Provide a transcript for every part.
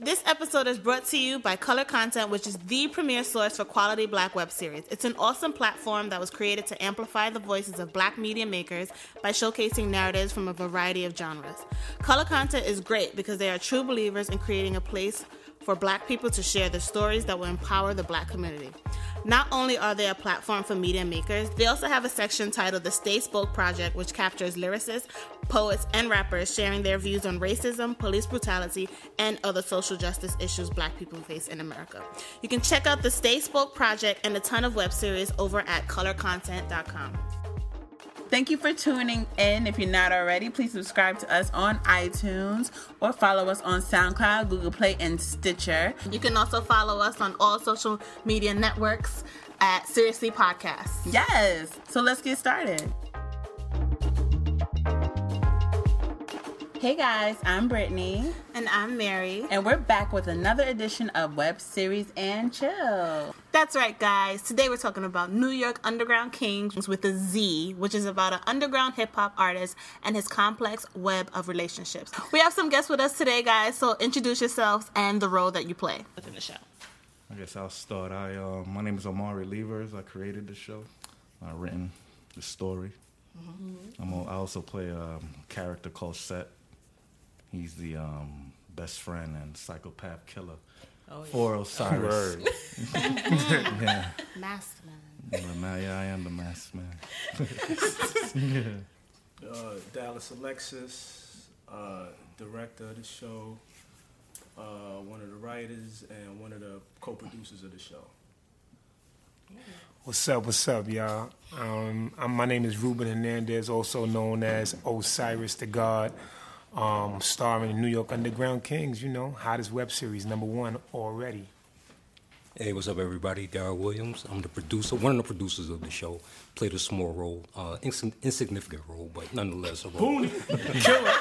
This episode is brought to you by Color Content, which is the premier source for quality black web series. It's an awesome platform that was created to amplify the voices of black media makers by showcasing narratives from a variety of genres. Color Content is great because they are true believers in creating a place for black people to share the stories that will empower the black community. Not only are they a platform for media makers, they also have a section titled the Stay Spoke Project, which captures lyricists, poets, and rappers sharing their views on racism, police brutality, and other social justice issues black people face in America. You can check out the Stay Spoke Project and a ton of web series over at colorcontent.com. Thank you for tuning in. If you're not already, please subscribe to us on iTunes or follow us on SoundCloud, Google Play, and Stitcher. You can also follow us on all social media networks at Seriously Podcast. Yes. So let's get started. Hey guys, I'm Brittany. And I'm Mary. And we're back with another edition of Web Series and Chill. That's right, guys. Today we're talking about New York Underground Kings with a Z, which is about an underground hip hop artist and his complex web of relationships. We have some guests with us today, guys, so introduce yourselves and the role that you play within the show. I guess I'll start. I uh, my name is Omari Levers. I created the show. I've written the story. Mm-hmm. I'm a, I also play a character called Set. He's the um, best friend and psychopath killer oh, yeah. for Osiris. yeah. Masked man. Yeah, I am the masked man. yeah. Uh, Dallas Alexis, uh, director of the show, uh, one of the writers, and one of the co-producers of the show. What's up? What's up, y'all? Um, my name is Ruben Hernandez, also known as Osiris the God um, starring in New York Underground Kings, you know, hottest web series, number one already. Hey, what's up, everybody? Daryl Williams. I'm the producer, one of the producers of the show. Played a small role, uh, ins- insignificant role, but nonetheless a role. Killer.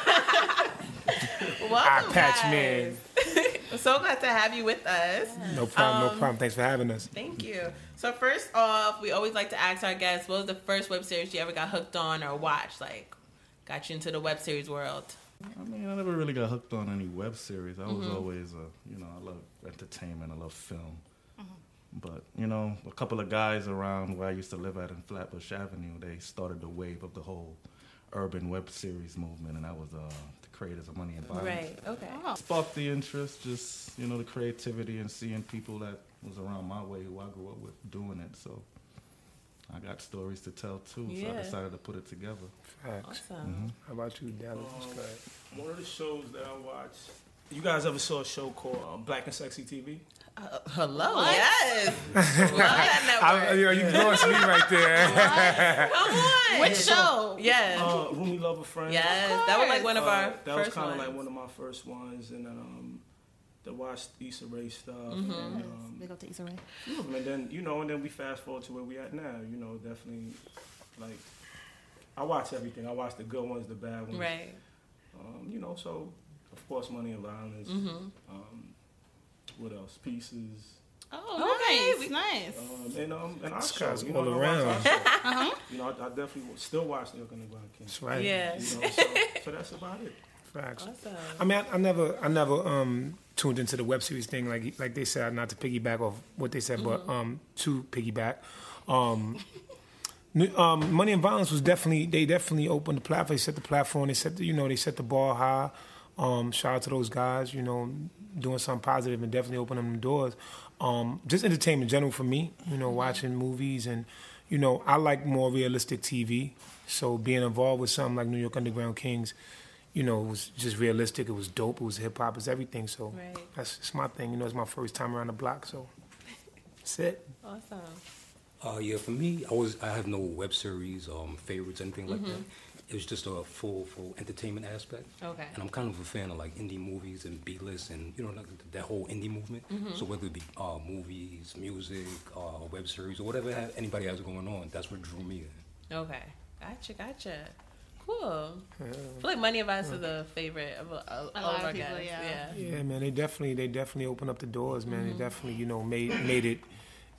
Welcome, patch man. so glad to have you with us. No problem, um, no problem. Thanks for having us. Thank you. So first off, we always like to ask our guests, what was the first web series you ever got hooked on or watched? Like, got you into the web series world? I mean, I never really got hooked on any web series. I was mm-hmm. always, a, you know, I love entertainment. I love film. Mm-hmm. But you know, a couple of guys around where I used to live at in Flatbush Avenue, they started the wave of the whole urban web series movement, and that was uh, the creators of Money and Violence. Right. Okay. Oh. Sparked the interest, just you know, the creativity and seeing people that was around my way who I grew up with doing it. So I got stories to tell too, yeah. so I decided to put it together. Facts. Awesome. Mm-hmm. How about you, Dallas? Um, one of the shows that I watch. You guys ever saw a show called um, Black and Sexy TV? Uh, hello. What? Yes. I, you, you lost me right there. Come on. Which show? Yes. Uh, Rumi Love a Friend. Yes. That was like one of our. Uh, that was kind of like one of my first ones, and then um, to watch Issa Rae stuff. Mm-hmm. And, um, Big up to Issa Rae. And then you know, and then we fast forward to where we at now. You know, definitely like I watch everything. I watch the good ones, the bad ones. Right. Um, you know, so of course, Money and Violence. Mm-hmm. Um, what else? Pieces. Oh, okay. nice, nice. Um, and um, and our show, you know, all around. uh-huh. You know, I, I, definitely still watch New York Underground King. That's right. Yeah. You know, so, so that's about it. Facts. Awesome. I mean, I, I, never, I never um, tuned into the web series thing. Like, like they said, not to piggyback off what they said, mm-hmm. but um, to piggyback. Um, um, Money and Violence was definitely, they definitely opened the platform. They set the platform. They set, the, you know, they set the bar high. Um, shout out to those guys, you know, doing something positive and definitely opening them doors. Um, just entertainment in general for me, you know, watching movies and, you know, I like more realistic TV. So being involved with something like New York Underground Kings, you know, it was just realistic. It was dope. It was hip hop. It's everything. So right. that's it's my thing. You know, it's my first time around the block. So that's it. Awesome. Uh, yeah, for me, I was I have no web series, um, favorites, anything like mm-hmm. that. It was just a full, full entertainment aspect. Okay. And I'm kind of a fan of like indie movies and B list and you know like that whole indie movement. Mm-hmm. So whether it be uh, movies, music, uh, web series, or whatever anybody has going on, that's what drew me in. Okay, gotcha, gotcha. Cool. Yeah. I feel like Money and Violence is a favorite of, of all of our people, guys. Yeah. yeah. yeah, man. They definitely, they definitely opened up the doors, man. Mm-hmm. They definitely, you know, made made it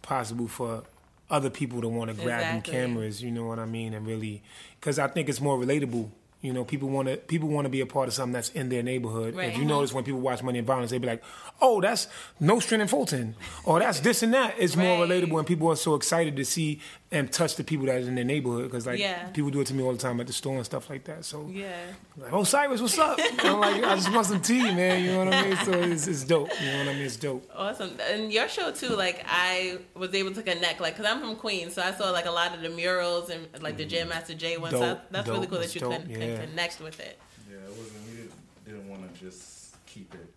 possible for other people to want to grab exactly. them cameras. You know what I mean? And really, because I think it's more relatable You know, people want to people want to be a part of something that's in their neighborhood. Right. If you notice when people watch Money and Violence, they be like, "Oh, that's Nostrand and Fulton," or "That's this and that." It's more relatable, and people are so excited to see and touch the people that is in their neighborhood because, like, Yeah. people do it to me all the time at the store and stuff like that. So, Yeah. like, "Oh, Cyrus, what's up?" I'm like, "I just want some tea, man." You know what I mean? So it's, it's dope. You know what I mean? It's dope. Awesome. And your show too, like I was able to connect, like, cause I'm from Queens, so I saw like a lot of the murals and like the mm-hmm. Jam Master Jay one. So Dope, that's really cool that you dope, can, yeah. can connect with it. Yeah, it wasn't. We didn't, didn't want to just keep it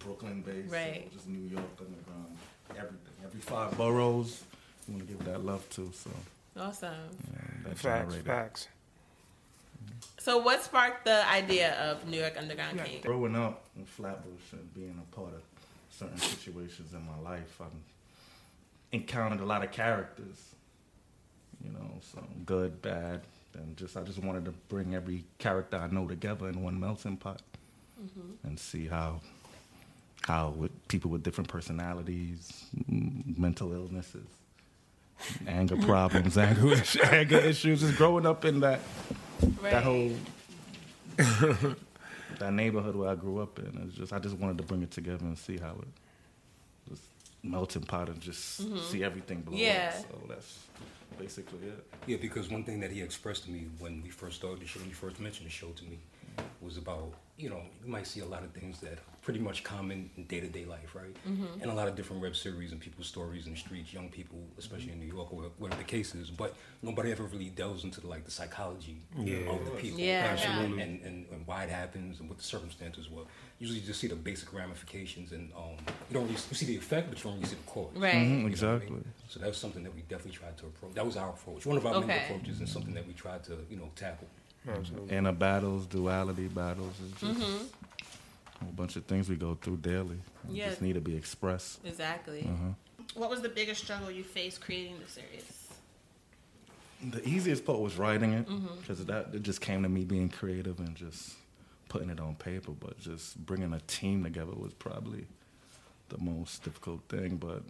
Brooklyn based, Right. Just New York underground, everything, every five boroughs. We want to give that love to. So Awesome. that Facts, generated- facts. So what sparked the idea of New York Underground Yeah. King? Growing up in Flatbush and being a part of certain situations in my life, I've encountered a lot of characters. You know, some good, bad, and just I just wanted to bring every character I know together in one melting pot and see how how with people with different personalities, mm, mental illnesses, anger problems, anger, anger issues, just growing up in that Right. that whole that neighborhood where I grew up in. It's just I just wanted to bring it together and see how it just melting pot and just mm-hmm. see everything blow Yeah. up. So that's basically it. Yeah, because one thing that he expressed to me when we first started the show, when he first mentioned the show to me, was about, you know, you might see a lot of things that are pretty much common in day to day life, right? Mm-hmm. And a lot of different web series and people's stories in the streets, young people, especially in New York or whatever the case is. But nobody ever really delves into like the psychology Yeah. of the people. Yeah. Absolutely. And, and, and why it happens and what the circumstances were. Usually you just see the basic ramifications and um, you don't really you see the effect, but you don't really see the cause. Right. Mhm, You know what I mean? exactly. So that was something that we definitely tried to approach. That was our approach. One of our many Okay. approaches and something that we tried to, you know, tackle. Absolutely. Inner battles, duality battles, it's just mm-hmm. a whole bunch of things we go through daily. They Yeah. just need to be expressed. Exactly. Uh-huh. What was the biggest struggle you faced creating the series? The easiest part was writing it mm-hmm. because that it just came to me being creative and just putting it on paper. But just bringing a team together was probably the most difficult thing. But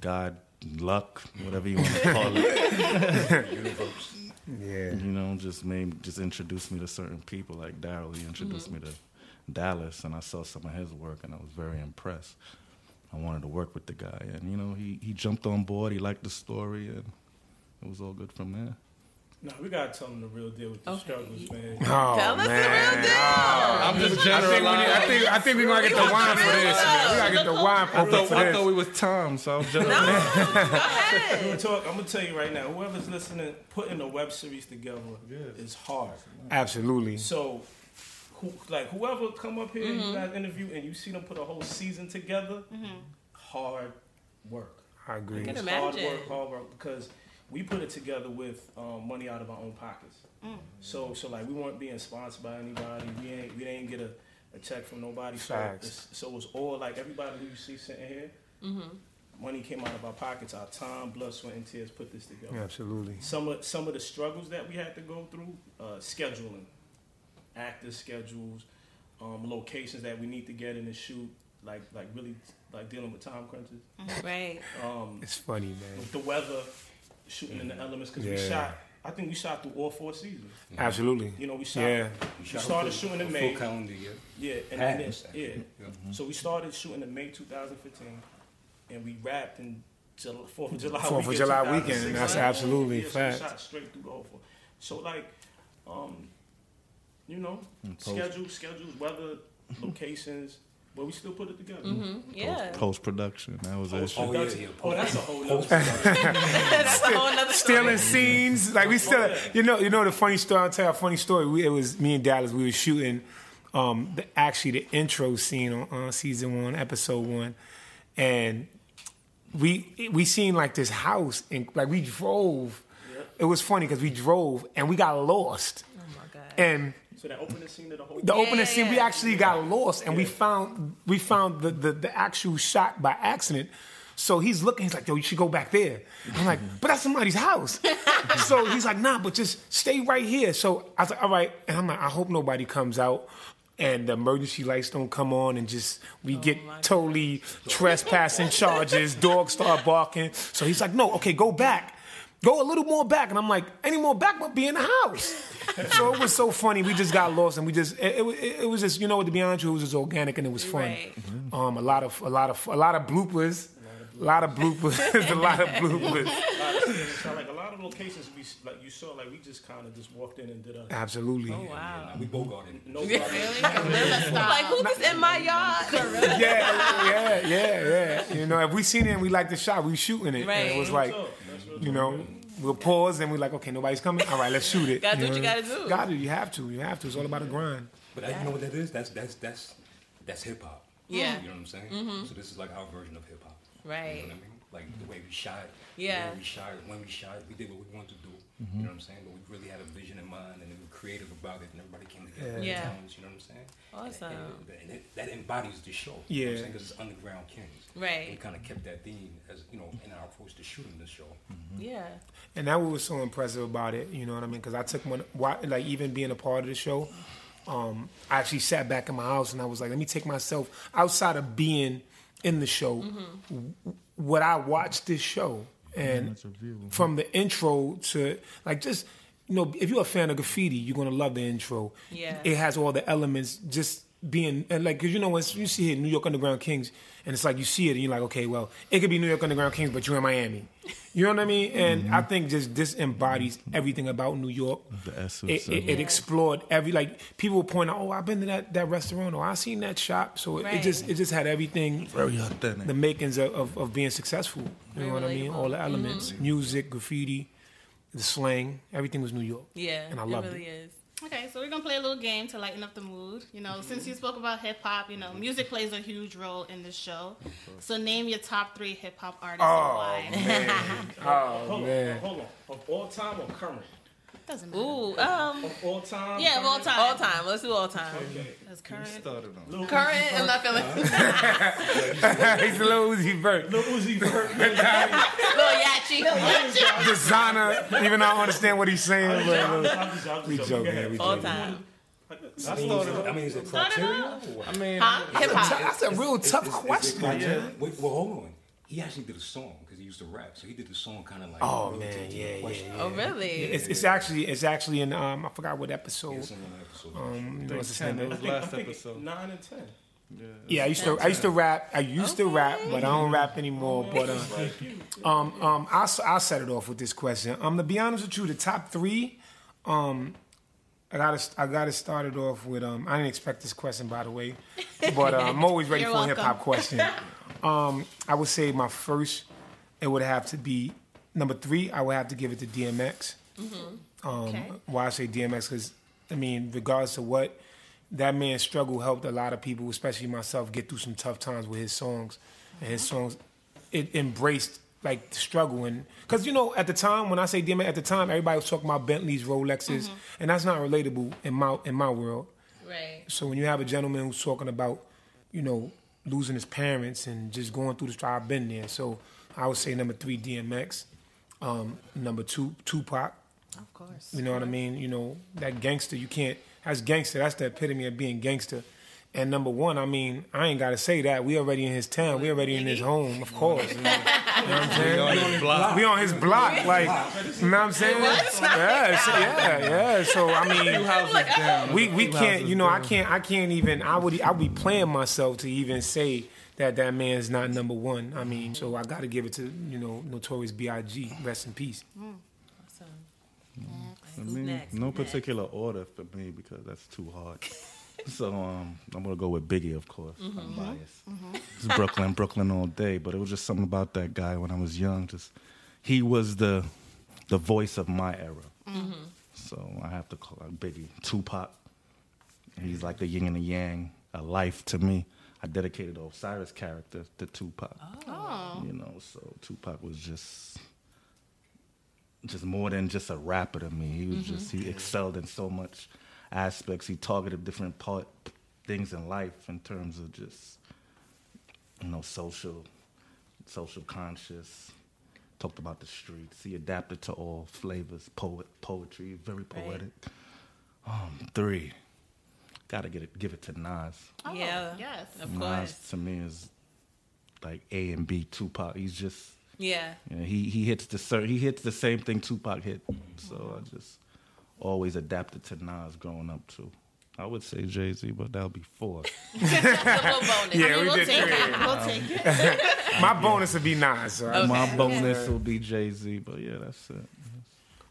God, luck, whatever you want to call it, Universe. Yeah. you know, just made just introduced me to certain people like Daryl. He introduced me mm-hmm. to Dallas, and I saw some of his work, and I was very impressed. I wanted to work with the guy, and you know, he he jumped on board. He liked the story, and it was all good from there. No, we gotta tell them the real deal with the Okay. struggles, man. Oh, oh Tell us the real deal. I'm just I think, we need, I think I think we're gonna get the wine for this. Man. We gotta get the wine I for, thought, for I this. thought we was Tom, so I'm just. Go I'm ahead. gonna, talk, I'm gonna tell you right now, whoever's listening, putting a web series together is hard. Absolutely. So, who, like whoever come up here, you mm-hmm. guys interview, and you see them put a whole season together, mm-hmm. hard work. I agree. Can It's imagine. hard work, hard work because we put it together with um, money out of our own pockets. So, so like we weren't being sponsored by anybody. We ain't we didn't get a, a check from nobody. So, Facts. it's, so it was all like everybody who you see sitting here. Money came out of our pockets. Our time, blood, sweat, and tears put this together. Absolutely. Some of some of the struggles that we had to go through, uh, scheduling, actor schedules, um, locations that we need to get in the shoot, like like really like dealing with time crunches. Right. Um, It's funny, man. the weather, shooting in the elements because we shot. I think we shot through all four seasons. Absolutely. You know, we shot. Yeah. We We shot a started full- shooting in May. Full calendar year. Yeah, and, then, actually. yeah. Yeah. So we started shooting in May 2015, and we wrapped in July, Fourth of July. Fourth of July 2016. weekend, that's absolutely yeah, so we shot straight through the whole four. So like, um, you know, post- schedules, schedules, weather, locations, but we still put it together. Mm-hmm. Yeah. Post production, that was it. Oh, yeah, yeah. Oh, that's a whole Post- nother story. That's a whole nother Stealing story. scenes, like we still, Oh, you know, you know the funny story. I'll tell you a funny story. We, it was me and Dallas. We were shooting, um, the, actually the intro scene on, on season one, episode one, and we we seen like this house and like we drove. It was funny because we drove and we got lost, Oh my god. and So that opening scene of the whole. the Yeah, opening yeah, scene we actually got lost and we found we found the, the the actual shot by accident. So he's looking he's like yo you should go back there. I'm like but that's somebody's house. So he's like nah but just stay right here. So i was like all right. And i'm like i hope nobody comes out and the emergency lights don't come on and just we oh get my God. totally trespassing charges dogs start barking. So he's like no okay go back. Go a little more back, and I'm like, any more back but be in the house. so it was so funny. We just got lost, and we just it, it, it was just you know what to be honest, with you, it was just organic and it was fun. Right. Um, a lot of a lot of a lot of bloopers, a lot of bloopers, a lot of bloopers. So like a lot of locations we like you saw like we just kind of just walked in and did a Absolutely. Oh wow. We Bogarted. no really? Like who's this in my yard? Yeah, yeah, yeah, yeah. You know, if we seen it and we like the shot, we shooting it. And it was Right. like, you know, we'll pause and we're like, okay, nobody's coming. All right, let's shoot it. Gotta do know what you gotta do. Got to. You have to. You have to. It's all about the grind. But that, you know what that is? That's that's that's that's hip hop. Yeah. You know what I'm saying? Mm-hmm. So this is like our version of hip hop. Right. You know what I mean? Like the way we shot. Yeah. The way we shot. When we shot, it, we did what we wanted to do. You know what I'm saying? But we really had a vision in mind and we were creative about it and everybody came together. with Yeah. talents, You know what I'm saying? Awesome. And, and it, that embodies the show. You know what Yeah. I'm saying? Because it's Underground Kings. Right. And we kind of kept that theme as, you know, in our approach to shooting the show. Yeah. And that was so impressive about it. You know what I mean? Because I took one, like even being a part of the show, um, I actually sat back in my house and I was like, let me take myself outside of being in the show. w- What I watched this show and That's a view. from the intro to like just you know if you're a fan of graffiti you're gonna love the intro Yeah. it has all the elements just being and like because you know when you see it new york underground kings and it's like you see it and you're like okay well it could be new york underground kings but you're in miami you know what i mean and i think just this embodies everything about new york The essence it, of it, it explored every like people point out oh i've been to that, that restaurant or i seen that shop so it, it just it just had everything Very authentic. the makings of, of, of being successful. You know Very what I mean? All the elements, Mm-hmm. music, graffiti, the slang, everything was New York. Yeah. And I love it loved really it. is. Okay, so we're gonna play a little game to lighten up the mood. You know, since you spoke about hip hop, you know, music plays a huge role in this show. So name your top three hip hop artists and why. Oh Hold man. on, hold on. Of all time or current? Doesn't matter. Ooh, um, Of all time. Yeah, of all time. all time. Let's do all time. That's current. started on. Lil Current, I'm not feeling. He's a little Uzi Vert. Lil Uzi Vert. Little Yachty. Desiigner, even though I don't understand what he's saying, but I'm uh, just- I'm just- I'm just we joking. joking, Go yeah, we All joking. time. I started. I mean, is it criteria? I mean, Huh? Hip hop. That's a real tough question. criteria? Wait, well, hold on. He actually did a song because he used to rap, so he did the song kind of like. Oh relative man, yeah, yeah, yeah. Oh, really? It's, it's actually it's actually in um I forgot what episode. It's in one episode. Um, you know, what's his ten. It was think, last episode. nine and ten. Yeah, I used to I used to rap. I used to rap, but I don't rap anymore. But uh, um um I'll s- I'll set it off with this question. Um, to be honest with you, the top three, um, I gotta I gotta start it off with um. I didn't expect this question by the way, but uh, I'm always ready You're for a hip hop question. Um, I would say my first, it would have to be number three. I would have to give it to DMX. Mm-hmm. Um, Okay. Why I say DMX? Because I mean, regardless of what that man's struggle helped a lot of people, especially myself, get through some tough times with his songs. And his uh-huh. songs, it embraced like the struggle and because you know at the time when I say DMX, at the time everybody was talking about Bentleys, Rolexes, mm-hmm. and that's not relatable in my in my world. Right. So when you have a gentleman who's talking about, you know, losing his parents and just going through the struggle, I've been there. So I would say number three, DMX. Um, number two, Tupac. Of course. You know what I mean? You know, that gangster, you can't, that's gangster. That's the epitome of being gangster. And number one, I mean, I ain't got to say that. We already in his town. We already in his home, of course. You know, you know what I'm saying? We on his block. Like, you know what I'm saying? Yeah, so, yeah, yeah. So, I mean, we, we can't, you know, I can't, I can't even, I would, I would be playing myself to even say that that man's not number one. I mean, so I got to give it to, you know, Notorious B.I.G. Rest in peace. Awesome. For Who's me, next? no Who's next? particular order for me because that's too hard. so um, I'm gonna go with Biggie, of course. Mm-hmm. I'm biased. It's Brooklyn, Brooklyn all day. But it was just something about that guy when I was young. Just he was the the voice of my era. Mm-hmm. So I have to call Biggie, Tupac. He's like the yin and the yang, a life to me. I dedicated the Osiris character to Tupac. Oh. You know, so Tupac was just just more than just a rapper to me. He was just he excelled in so much aspects. He targeted different part things in life in terms of just you know social social conscious. Talked about the streets. He adapted to all flavors. Poet poetry, very poetic. Um, three. Gotta get it, give it to Nas. Oh, Yeah. Yes. Of course. Nas course. to me is like A and B Tupac. He's just Yeah. Yeah, he he hits the he hits the same thing Tupac hit. So I just always adapted to Nas growing up too. I would say Jay Z, but that'll be four. It's bonus. Yeah, I mean, we we'll did take three. it. We'll take it. My bonus would be Nas. So I- My bonus will be Jay Z, but yeah, that's it.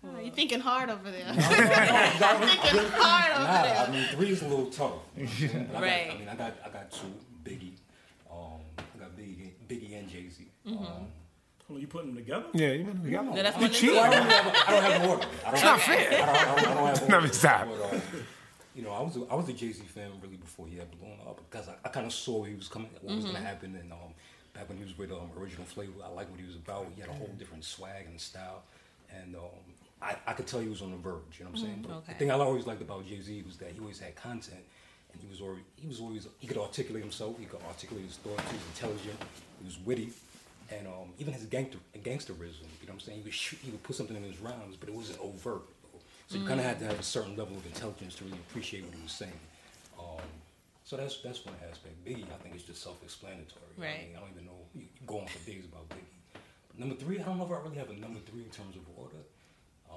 Oh, you thinking hard over there. thinking hard over Nah, there. I mean three is a little tough. You know I'm saying? But I got- Right. I mean, I got I got two Biggie, um, I got Biggie, Biggie and Jay Z. Mm-hmm. Um, Well, you put them together? yeah, you want to go. No, that's You one cheating. well, I don't have a, I don't have an order. I don't It's have, not fair. I don't, I don't, I don't have an No, order. stop. But, uh, you know, I was a, I was a Jay Z fan really before he had blown up because I, I kind of saw he was coming, what was going to happen, and um, back when he was with um, Original Flavor, I liked what he was about. He had a whole different swag and style, and um, I, I could tell he was on the verge. You know what I'm saying? But okay. The thing I always liked about Jay Z was that he always had content, and he was always he was always he could articulate himself. He could articulate his thoughts. He was intelligent. He was witty. And um, even his gangster, gangsterism, you know what I'm saying? He would, shoot, he would put something in his rhymes, but it wasn't overt. So you kind of had to have a certain level of intelligence to really appreciate what he was saying. Um, so that's that's one aspect. Biggie, I think, is just self-explanatory. I, Right. mean, I don't even know. You go on for days about Biggie. Number three, I don't know if I really have a number three in terms of order.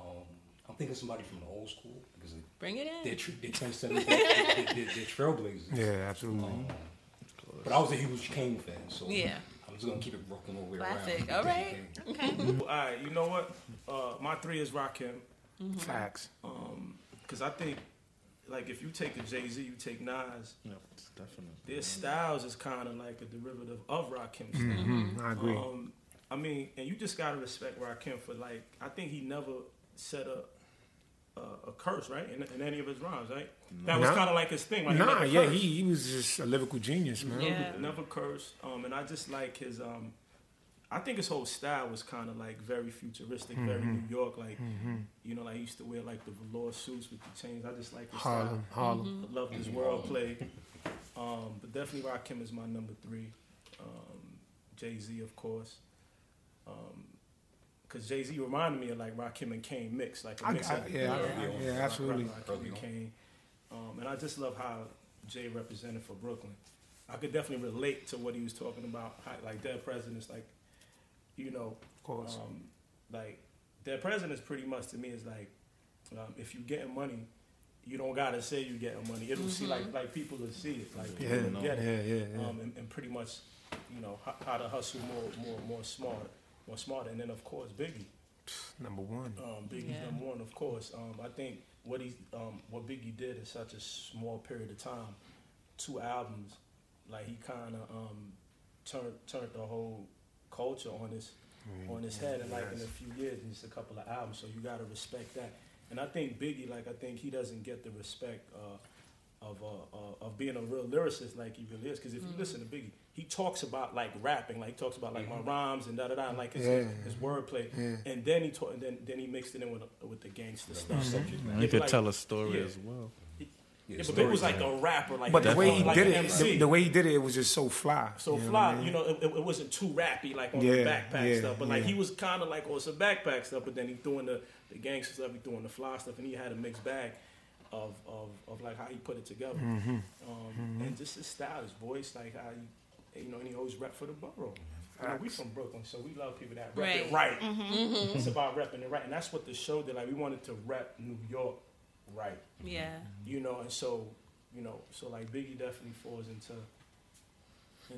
Um, I'm thinking somebody from the old school because they, Bring it in. they're, tr- they're trendsetters, they're, they're, they're trailblazers. Yeah, absolutely. Um, but I was a huge Kane fan, so Yeah. I'm just gonna keep it Brooklyn all the way Classic. around. All right. Kane. All right, you know what? Uh, my three is Rakim. Facts. Um, Because I think, like, if you take a Jay Z, you take Nas, Yeah, it's definitely. their styles is kind of like a derivative of Rakim's style. Mm, I agree. Um, I mean, and you just gotta respect Rakim for like. I think he never said up a, a curse, right, in, in any of his rhymes, right? That was kind of like his thing. Like, nah, never yeah, he, he was just a lyrical genius, man. Yeah. never cursed. Um, and I just like his. Um, I think his whole style was kind of like very futuristic, very Mm-hmm. New York. Like, you know, like he used to wear like the velour suits with the chains. I just like his Harlem, style. Harlem. I love his wordplay. Um, but definitely Rakim is my number three. Um, Jay Z, of course. Because Jay Z reminded me of like Rakim and Kane mix, like a mix I, of yeah, I- Yeah. I- yeah, absolutely. Rakim and Kane. Um, and I just love how Jay represented for Brooklyn. I could definitely relate to what he was talking about. How, like Dead Presidents, like you know, Of course. um, like Dead Presidents, pretty much to me is like um, if you getting money, you don't gotta say you getting money. It'll see like like people will see it, like people Yeah, will get yeah, it, yeah, yeah. Um, and, and pretty much you know how, how to hustle more more more smart, more smarter. And then of course Biggie. Number one. Um, Biggie's Yeah. number one, of course. Um, I think what he, um, what Biggie did in such a small period of time, two albums, like he kind of um, turned turned the whole culture on his on his head, and like in a few years, and just a couple of albums. So you gotta respect that. And I think Biggie, like I think he doesn't get the respect uh, of uh, uh, of being a real lyricist like he really is. Because if you listen to Biggie, he talks about like rapping, like he talks about like my rhymes and da da da, and like his, Yeah. his, his wordplay. And then he talk, and then then he mixed it in with with the gangster stuff. Subject matter. You Yeah, could but tell like- a story yeah. as well. Yeah, but Big was like a rapper, like But the like way a- he like did an it, MC. the, the way he did it, it was just so fly. so you know fly, what I mean? you know, it, it wasn't too rappy like on the Yeah, backpack yeah, stuff, but like yeah. he was kind of like on some backpack stuff, but then he doing the the gangster stuff, he doing the fly stuff, and he had a mixed bag of of, of like how he put it together, Mm-hmm. um, and just his style, his voice, like how he, you know, and he always rep for the borough. You know, we from Brooklyn, so we love people that rep it Right. right. It's about repping it right, and that's what the show did. Like we wanted to rep New York right Yeah. you know, and so, you know, so like Biggie definitely falls into in-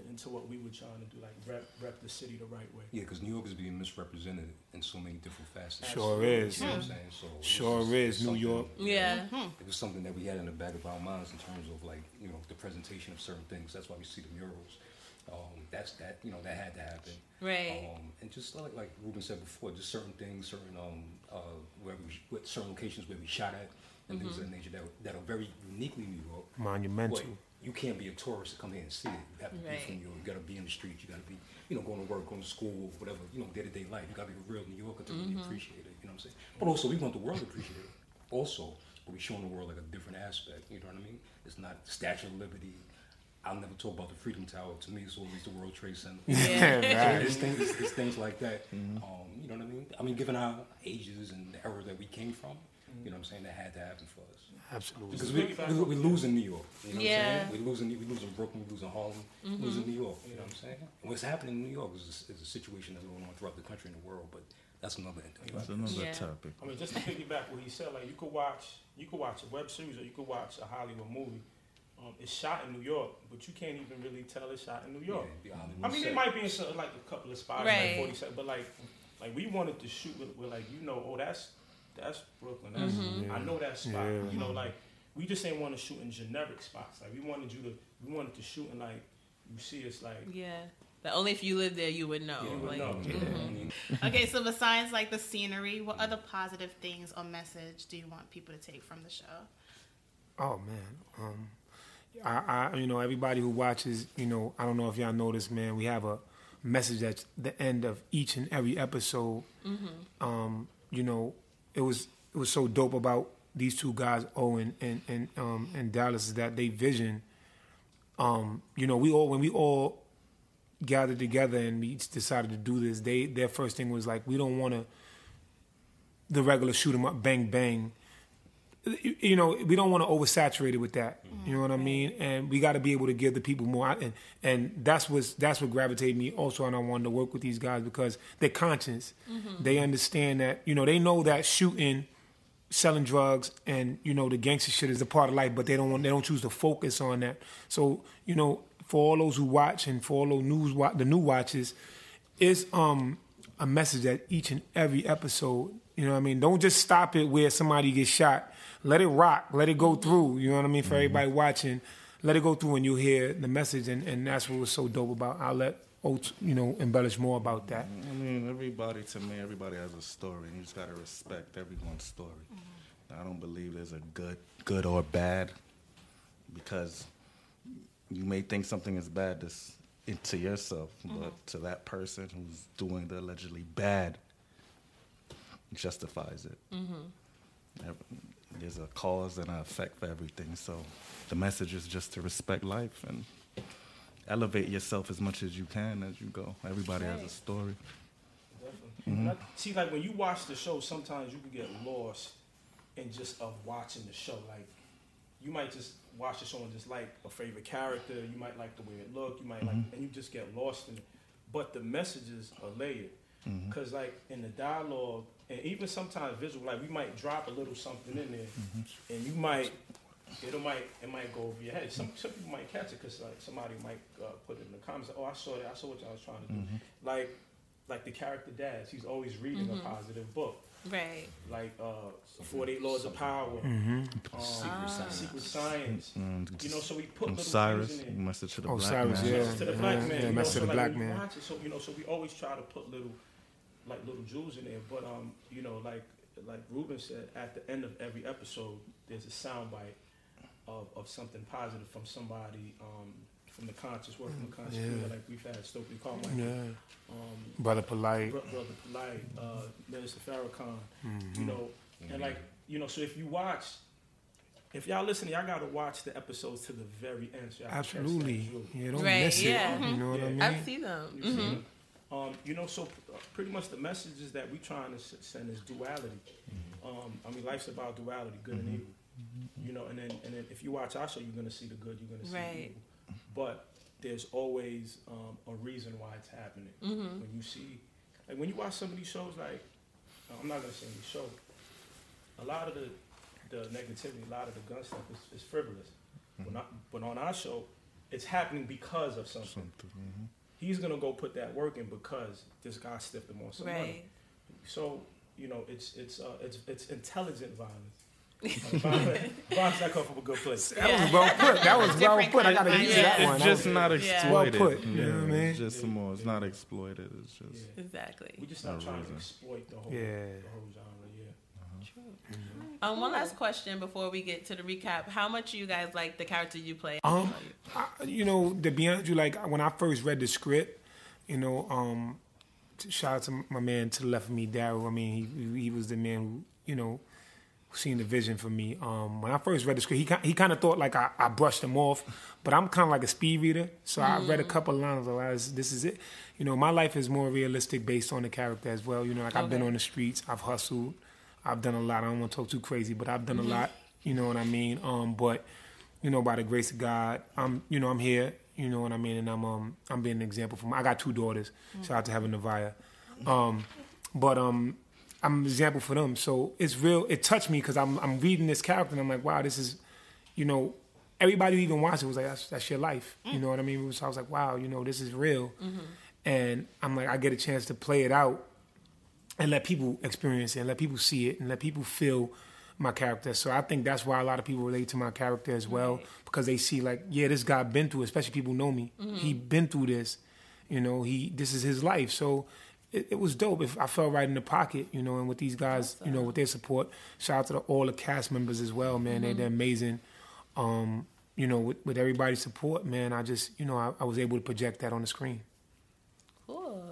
into what we were trying to do, like rep rep the city the right way. Yeah, because New York is being misrepresented in so many different facets. Sure is. You know what I'm saying? So Sure is, New York. Yeah. It was something that we had in the back of our minds in terms of like you know the presentation of certain things. That's why we see the murals. Um, that's that you know that had to happen. Right. Um, and just like like Ruben said before, just certain things, certain um, uh, where we, with certain locations where we shot at, and things of that nature that that are very uniquely New York. Monumental. Well, you can't be a tourist to come here and see it. You have to Right. be from New York. You got to be in the streets. You got to be, you know, going to work, going to school, whatever, you know, day to day life. You got to be a real New Yorker to really appreciate it. You know what I'm saying? But also, we want the world to appreciate it. Also, but we're showing the world like a different aspect. You know what I mean? It's not Statue of Liberty. I'll never talk about the Freedom Tower. To me, it's always the World Trade Center. Yeah. So right. there's things, there's things like that. Um, you know what I mean? I mean, given our ages and the era that we came from, You know what I'm saying? That had to happen for us. Absolutely. Because we, we, we lose in New York. You know what Yeah. I'm saying? We lose in, we lose in Brooklyn, we lose in Harlem, we lose in New York. You know what I'm saying? And what's happening in New York is a, is a situation that's going on throughout the country and the world, but that's another. That's another Yeah. topic. I mean, just to piggyback what he said, like you could watch, you could watch a web series or you could watch a Hollywood movie. Um, it's shot in New York, but you can't even really tell it's shot in New York. Yeah, I mean, set. it might be in some, like a couple of spots, Right. like forty seconds, but like, like we wanted to shoot with, with like you know, oh that's that's Brooklyn. That's I know that spot. Yeah. You know, like we just ain't want to shoot in generic spots. Like we wanted you to, we wanted to shoot in like you see it's like Yeah. But only if you live there, you would know. you would like- know. Yeah, I mean, Okay, so besides like the scenery, what other positive things or message do you want people to take from the show? Oh man, um, I, I, you know, everybody who watches, you know, I don't know if y'all noticed, man, we have a message at the end of each and every episode. Um, you know, it was it was so dope about these two guys, Owen and and um, and Dallas, is that they vision. Um, you know, we all when we all gathered together and we decided to do this, they their first thing was like, we don't want to the regular shoot 'em up, bang bang you know, we don't want to oversaturate it with that. You know what I mean? And we got to be able to give the people more. And and that's what that's what gravitated me also. And I wanted to work with these guys because they're conscious. They understand that you know they know that shooting, selling drugs, and you know the gangster shit is a part of life, but they don't want they don't choose to focus on that. So you know, for all those who watch and for all those news the new watches, it's um a message that each and every episode. You know what I mean? Don't just stop it where somebody gets shot. Let it rock. Let it go through. You know what I mean? For everybody mm-hmm. watching, let it go through and you'll hear the message. And, and that's what was so dope about. I'll let Oates, you know, embellish more about that. Mm, I mean, everybody to me, everybody has a story, and you just gotta respect everyone's story. Mm-hmm. I don't believe there's a good, good or bad, because you may think something is bad to, to yourself, but mm-hmm. to that person who's doing the allegedly bad, justifies it. Ev- There's a cause and an effect for everything. So the message is just to respect life and elevate yourself as much as you can as you go. Everybody has a story. Definitely. And I- see, like when you watch the show, sometimes you can get lost in just of watching the show. Like you might just watch the show and just like a favorite character. You might like the way it looked. You might like, mm-hmm. and you just get lost in it. But the messages are layered. Mm-hmm. Cause like in the dialogue, and even sometimes visual, like we might drop a little something in there, and you might, it might, it might go over your head. Some some people might catch it, cause like somebody might uh, put it in the comments. Oh, I saw that. I saw what y'all was trying to do. Like, like the character Daz, he's always reading a positive book. Right. Like uh, 48 Laws of Power, um, Secret Science. Secret Science. Mm, You know, so we put little Cyrus, things in there. message to the Oh, black Cyrus, man. yeah. Message to the black man. yeah, you know, message to so the like black man. it, so you know, so we always try to put little, like little jewels in there. But um, you know, like like Ruben said, at the end of every episode, there's a soundbite of of something positive from somebody um from the conscious work from the conscious Yeah. field, like we've had Stokely Carmichael, Yeah. um, Brother Polight. Bro- Brother Polight, uh, Minister Farrakhan, Mm-hmm. you know, and like you know, so if you watch. If y'all listening, y'all gotta watch the episodes to the very end. So y'all can catch that Absolutely. jewel. Yeah, don't Right, miss yeah. it. You know what I mean? I've seen them. You see hmm it? Um, you know, so uh, pretty much the messages that we trying to send is duality. Um, I mean, life's about duality, good and evil. You know, and then and then if you watch our show, you're gonna see the good, you're gonna see Right. the evil. But there's always um, a reason why it's happening. Mm-hmm. When you see, like when you watch some of these shows, like I'm not gonna say any show. A lot of the the negativity, a lot of the gun stuff is, is frivolous. But, not, but on our show, it's happening because of something Something, mhm. He's gonna go put that work in because this guy stiffed him on some money. So you know, it's it's uh, it's it's intelligent violence. Violence, violence that come from a good place. That was well put. That was well put. I gotta use violence. that It's one. It's just That was- not Yeah. exploited. Well put, you know what I mean? It's just some more. It's not exploited. It's just. Yeah. Exactly. We just not No trying to exploit the whole Yeah. the whole genre. Yeah. Um, one last question before we get to the recap: How much you guys like the character you play? Um, I, you know, to be honest, you like when I first read the script, you know, um, shout out to my man to the left of me, Daryl. I mean, he he was the man who, you know, seen the vision for me. Um, when I first read the script, he he kind of thought like I, I brushed him off, but I'm kind of like a speed reader, so I read a couple lines. Like, this is it. You know, my life is more realistic based on the character as well. You know, like I've been on the streets, I've hustled. I've done a lot. I don't want to talk too crazy, but I've done a lot. You know what I mean? Um, but you know, by the grace of God, I'm you know I'm here. You know what I mean? And I'm um I'm being an example for my. I got two daughters. Shout out to Heaven Nevia. Um, but um, I'm an example for them. So it's real. It touched me because I'm I'm reading this character and I'm like, wow, this is, you know, everybody who even watched it was like, that's that's your life. You know what I mean? So I was like, wow, you know, this is real. And I'm like, I get a chance to play it out and let people experience it and let people see it and let people feel my character. So I think that's why a lot of people relate to my character as well because they see like, yeah, this guy been through, it, especially people know me. He been through this. You know, he this is his life. So it, it was dope. If I felt right in the pocket, you know, and with these guys, you know, with their support. Shout out to the, all the cast members as well, man. They, they're amazing. Um, you know, with, with everybody's support, man, I just, you know, I, I was able to project that on the screen. Cool.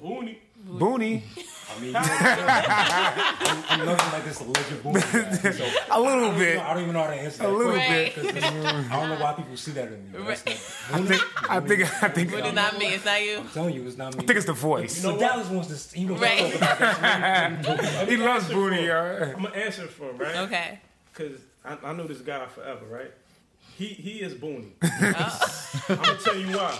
Booney. Booney, I mean, you know, I'm, I'm nothing like this alleged booty guy. So a little I bit. know, I don't even know how to answer that. A little question, bit. 'cause I don't know why people see that in me. That's not, I think, I think, I think, But it's not me. It's not you. I'm telling you, it's not me. I think it's the voice. so Dallas wants to. He wants Right. to talk about that. He loves Answer Booney, for- yo. I'm gonna answer for him, right? Okay. Because I, I know this guy forever, right? He he is Booney. I'm gonna tell you why.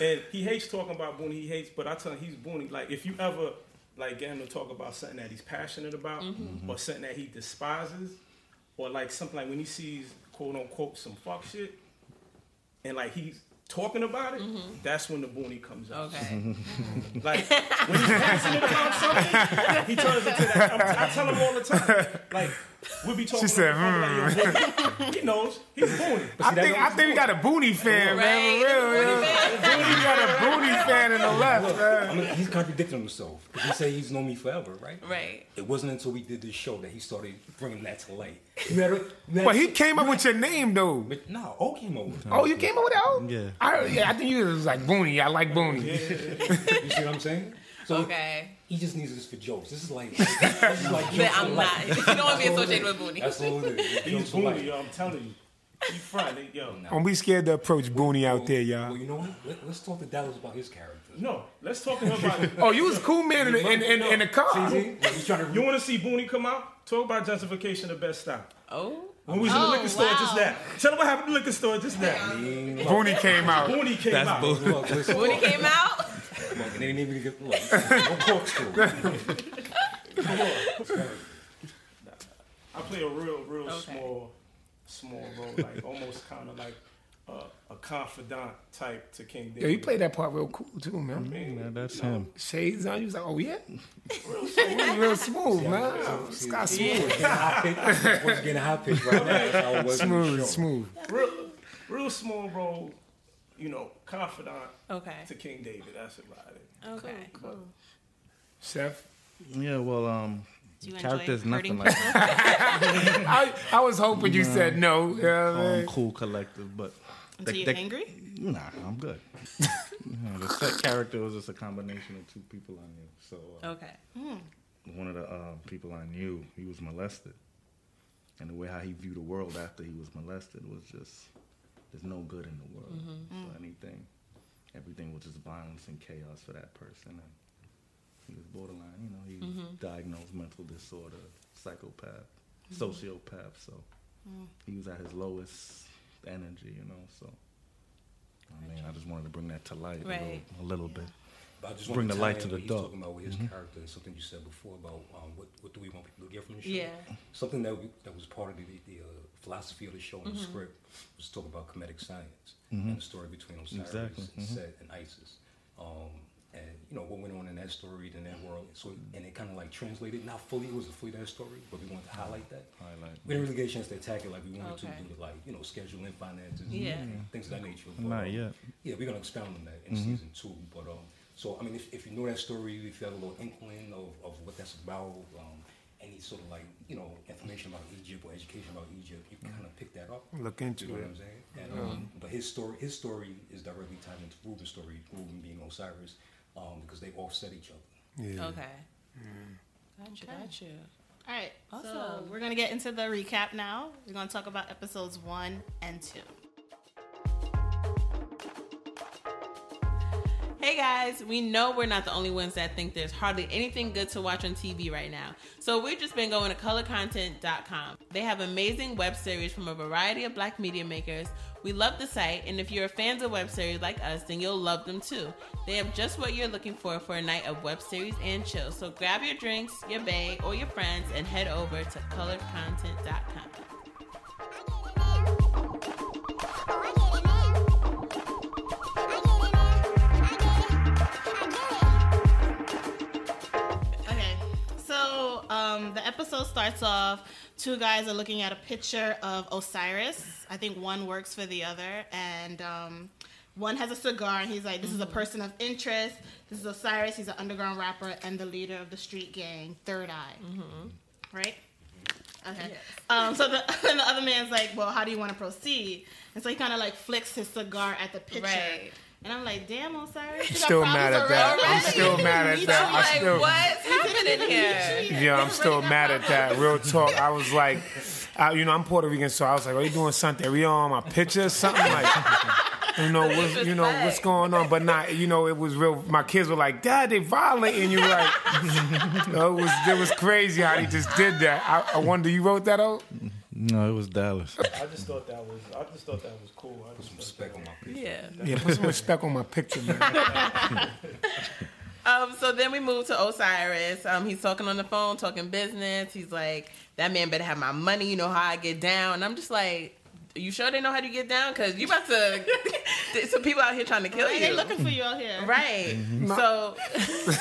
And he hates talking about Booney. He hates, but I tell him he's Booney. Like if you ever like get him to talk about something that he's passionate about, mm-hmm. Mm-hmm. or something that he despises, or like something like when he sees quote unquote some fuck shit, and like he's talking about it, mm-hmm. that's when the Booney comes out. Okay. Like when he's passionate about something, he turns into that. I'm, I tell him all the time. Like we'll be talking. She said, on like, mm. he knows he's Booney. I think, I think we got a Booney fan, man. For real, Right. yo. Booney got a Booney fan in the left, Look, man. I mean, he's contradicting himself. He said he's known me forever, right? Right. It wasn't until we did this show that he started bringing that to light. You had a- you had But a- he came up with your name, though. But no, O came over. Oh, you came up with that? Oh? Yeah. I, yeah, I think you was like Booney. I like Booney. You see what I'm saying? So Okay. He just needs this for jokes. This is like, this is like jokes I'm life. not. You don't want to be associated with Booney. That's all it is. It's He's jokes for Booney, life. yo. I'm telling you. He front, yo. Don't be scared to approach Booney out there, y'all. Well, you know what? Let, let's talk to Dallas about his character. No, let's talk to him about. Oh, you was cool, man, in the, in, in, in the car. See, he's trying. You want to see Booney come out? Talk about gentrification of Bed-Stuy. Oh. When we was in the Oh, liquor store wow. just now. Tell them what happened in the liquor store just now. Booney came out. Booney came That's out. bull- Look, Booney came out. Look, and they didn't even get look. No corkscrew. I play a real, real Okay. small, small role, like almost kind of like uh, a confidant type to King David. Yo, you played that part real cool too, man. Yeah, that's him. Shades on. You was like, oh yeah, real, real smooth, man. Scott smooth, Getting high pitch. What's getting high pitch right now? That's how it was in the smooth, smooth. real, real small role, you know, confidant Okay. to King David. That's about it. Okay. Cool. Chef, Yeah, well, um, Do you character's nothing like people I, I was hoping you said no. Yeah, um, man. cool collective, but until the- you're angry? Nah, I'm good. you know, the set character was just a combination of two people I knew. So uh, Okay. one of the uh, people I knew, he was molested, and the way how he viewed the world after he was molested was just there's no good in the world. Mm-hmm. So mm. anything, everything was just violence and chaos for that person. And he was borderline, you know, he was mm-hmm. diagnosed mental disorder, psychopath, mm-hmm. sociopath. So mm. he was at his lowest energy, you know. So I mean, I just wanted to bring that to light a, little, a little bit. But I just Bring the light to the what he's dark. talking about with his character and something you said before about um, what what do we want people to get from the show. Yeah. Something that we, that was part of the, the uh, philosophy of the show and Mm-hmm. the script was talk about Kemetic science and the story between Osiris Exactly, and mhm. Set and Isis. Um, and you know what went on in that story in that world. So and it kind of like translated, not fully. It was a fully that story, but we wanted to highlight that. Highlight. We didn't really get a chance to attack it like we wanted Okay. to due to like you know scheduling, finances, Yeah. things of that nature. But, Not um, yeah, we're gonna expound on that in season two. But um, so I mean, if, if you know that story, if you have a little inkling of, of what that's about, um, any sort of like you know information about Egypt or education about Egypt, you kind of pick that up. Look into You into know what. I'm saying? And, um, but his story, his story is directly tied into Ruben's story. Ruben being Osiris, um, because they offset each other. Yeah. Okay. Gotcha. Gotcha. All right. So Awesome. we're gonna get into the recap now. We're gonna talk about episodes one and two. Hey guys, we know we're not the only ones that think there's hardly anything good to watch on TV right now. So we've just been going to colorcontent.com. They have amazing web series from a variety of black media makers. We love the site, and if you're a fans of web series like us, then you'll love them too. They have just what you're looking for for a night of web series and chill. So grab your drinks, your bae, or your friends and head over to colorcontent.com. um, the episode starts off. Two guys are looking at a picture of Osiris. I think one works for the other, and um, one has a cigar, and he's like, "This is a person of interest. This is Osiris. He's an underground rapper and the leader of the street gang, Third Eye." Right? Okay. Um, so the, and the other man's like, "Well, how do you want to proceed?" And so he kind of like flicks his cigar at the picture. Right. And I'm like, damn, Osiris. I'm Still mad at that. already? I'm still mad at that. too. I Like, still- what's happening here? Yeah, I'm still mad at that. Real talk. I was like, I, you know, I'm Puerto Rican, so I was like, "Are you doing something? Are you on my picture or something?" Like, you know, what's, you know, what's going on? But not, you know, it was real. My kids were like, "Dad, they violating you!" Like, no, it was it was crazy how he just did that. I, I wonder, you wrote that out? No, it was Dallas. I just thought that was. I just thought that was cool. I just Respect on my picture. Yeah. Yeah, put some respect on my picture, man. Um, so then we move to Osiris. Um, he's talking on the phone, talking business. He's like, "That man better have my money. You know how I get down." And I'm just like, "You sure they know how to get down? Cause you about to there's some people out here trying to kill Hey, you." they looking for you out here. right. So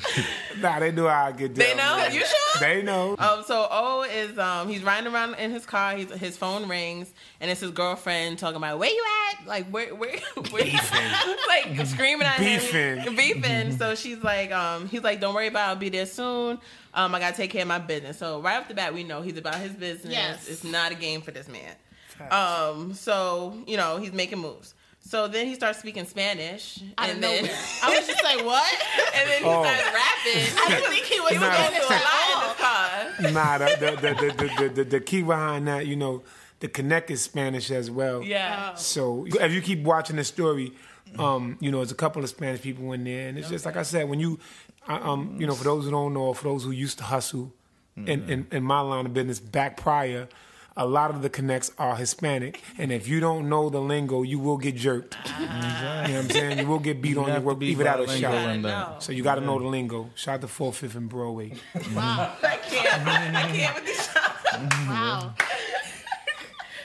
nah, they know how I get down. they know. man. You sure? They know. Um, so O is um he's riding around in his car. He's, his phone rings and it's his girlfriend talking about where you at? Like where where, where like screaming at Beefing. him, beefing. So she's like, um, he's like, don't worry about. it. I'll be there soon. Um, I gotta take care of my business. So right off the bat, we know he's about his business. Yes. It's not a game for this man. Um, so you know he's making moves. So then he starts speaking Spanish, Out of and then nowhere. I was just like, what? and then he Oh. starts rapping. I didn't think he was Nah. going It's to a lot in the car. Nah, the the, the, the, the, the, the key behind that, you know, the connect is Spanish as well. Yeah. So if you keep watching the story, um, you know, there's a couple of Spanish people in there, and it's just like I said, when you, um, you know, for those who don't know, for those who used to hustle, in, in in my line of business back prior. A lot of the connects are Hispanic, and if you don't know the lingo, you will get jerked. You know what I'm saying? You will get beat on your work, be either that or shot. in that. know. So you got to know the lingo. Shout out to Fourth, Fifth, and Broadway. Wow, I can't. I can't with this shot. Wow.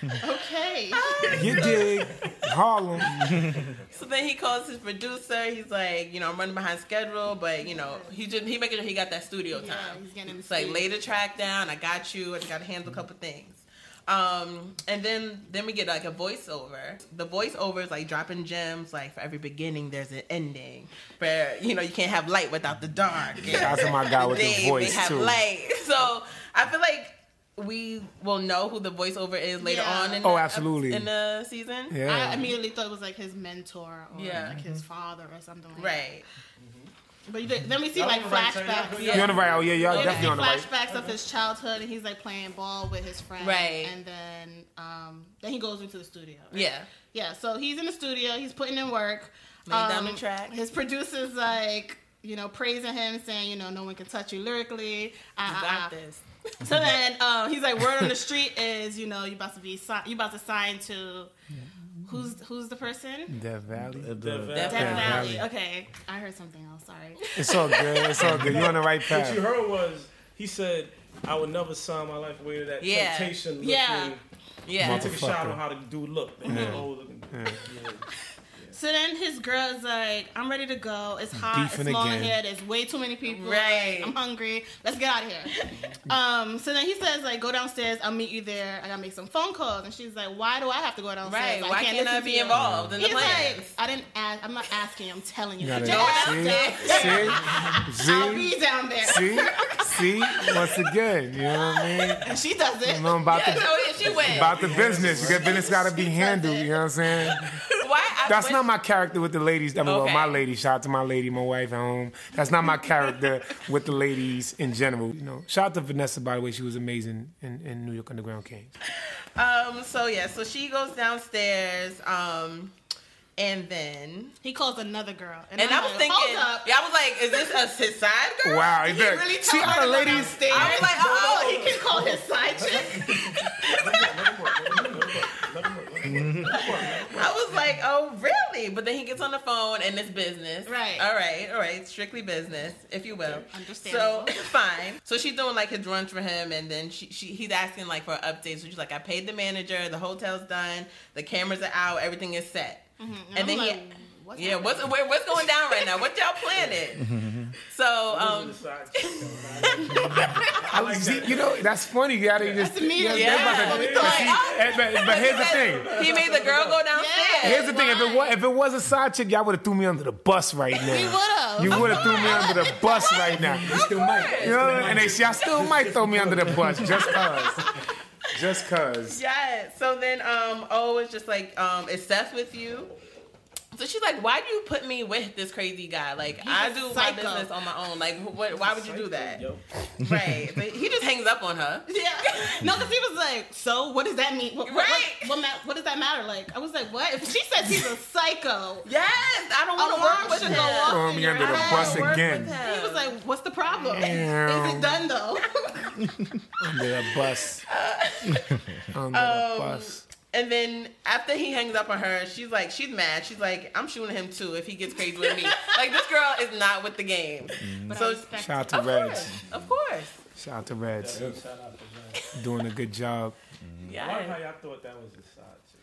okay. You dig? Harlem. So then he calls his producer. He's like, you know, I'm running behind schedule, but you know, he just he making sure he got that studio time. Yeah, he's getting in It's like lay the track down. I got you. I just got to handle a couple things. Um, and then then we get like a voiceover. The voiceover is like dropping gems. Like for every beginning, there's an ending. Where you know you can't have light without the dark. And Shout out to my guy with the they, voice, they have too. light. So I feel like we will know who the voiceover is later Yeah. on in Oh, the, absolutely. in the season. Yeah. I immediately thought it was like his mentor or Yeah. like his father or something like that. Right. But you did- then we see like on right track, flashbacks. y'all- You're on the right. Oh yeah, y'all Then we see definitely on the right. flashbacks of his childhood, and he's like playing ball with his friend. Right. And then, um, then he goes into the studio. Yeah. Yeah. So he's in the studio. He's putting in work. Laying down Um, the track. His producer's like, you know, praising him, saying, you know, no one can touch you lyrically. Uh, You uh, uh. this. So then um, he's like, word on the street is, you know, you about to be si- you about to sign to who's who's the person? Death Valley. The- Death Death Valley. Valley. Valley. Okay, I heard something else. Sorry. It's all good. It's all good. You're on the right path. What you heard was he said, "I would never sign my life away to that Yeah. temptation." Looking, Yeah. Yeah. He took a shot on how the dude looked. And Yeah. old looking. Yeah. So then his girl's like, I'm ready to go. It's hot. Beefing it's long again. hair. There's way too many people. Right. Like, I'm hungry. Let's get out of here. um. So then he says like, go downstairs. I'll meet you there. I gotta make some phone calls. And she's like, Why do I have to go downstairs? Right. Why can't listen I be involved in the He's like. I didn't ask. I'm not asking. I'm telling you. You Put gotta- see, see, I'll be down there. see, see. Once again, you know what I mean? And she does it. You know about Yeah, the so yeah, she went. about the business. Your business got to be handled. You know what I'm saying? Why? I That's not my character with the ladies. I mean, well, my lady. Shout out to my lady, my wife at home. That's not my character with the ladies in general. You know, shout out to Vanessa by the way. She was amazing in, in New York Underground Kings. Um. So yeah. So she goes downstairs. Um. and then He calls another girl, and, and I'm I was like, thinking, hold up. yeah, I was like, is this a his side girl? Wow, He look, really see told how her the to go ladies. downstairs. I was like, oh, he can call his side chick. I was like, oh, really? But then he gets on the phone and it's business. Right. All right. All right. Strictly business, if you will. Understandable. So fine. So she's doing like his runs for him, and then she, she he's asking like for updates. So she's like, I paid the manager. The hotel's done. The cameras are out. Everything is set. And, And then like, he. what's yeah, happening? what's where, what's going down right now? What y'all planning? so um, I was, see, you know, that's funny. You gotta just. That's immediate. yeah, Yeah. that's about to- We but, thought, see, oh. but, but here's the thing. he made the girl go downstairs. Here's the thing. If it was, if it was a side chick, y'all would have threw me under the bus right now. We would've. You would have threw me under the bus right now. You still might. You know, and they, y'all still might throw me under the bus just cause. Just cause. Yeah. So then, um, O is just like, um, is Seth with you? So she's like, why do you put me with this crazy guy? Like, I do my psycho. business on my own. Like, what, why would you do that? Yo. Right. But he just hangs up on her. Yeah. No, because he was like, so what does that mean? What, what, Right. What, what, ma- what does that matter? Like, I was like, what? If she says he's a psycho, Yes. I don't want to alarm work with him. go off Throw in me your under the head. bus again. He was like, what's the problem? Damn. Is it done though? Under the bus. Under Um, the bus. And then after he hangs up on her, she's like, she's mad. She's like, I'm shooting him too if he gets crazy with me. like this girl is not with the game. Mm. But So- I Shout out to Of Reds. course, of course. Shout out to Reds. Shout out to that. Doing a good job. Mm-hmm. Yeah. Why how y'all thought that was a side chick?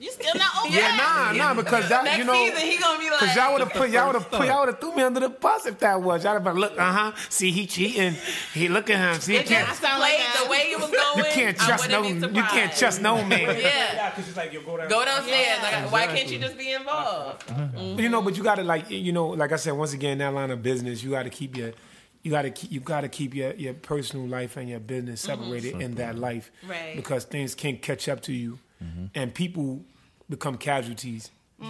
You still not over Yeah, it? nah, nah, because that, Next you know. season, he gonna be like, Cause y'all would have put y'all would have put y'all would have threw me under the bus if that was. Y'all would have been look, uh huh. See, he cheating. He look at him. See, he It can't. just sound like played the way it was going. You can't trust no. You can't trust no man. Yeah. Yeah, because it's like you go down. Go downstairs. Yeah. Like, why can't you just be involved? You know, but you got to like you know, like I said, once again, that line of business, you got to keep your. You gotta keep you gotta keep your, your personal life and your business separated in that life, Right. Because things can catch up to you, Mm-hmm. and people become casualties True.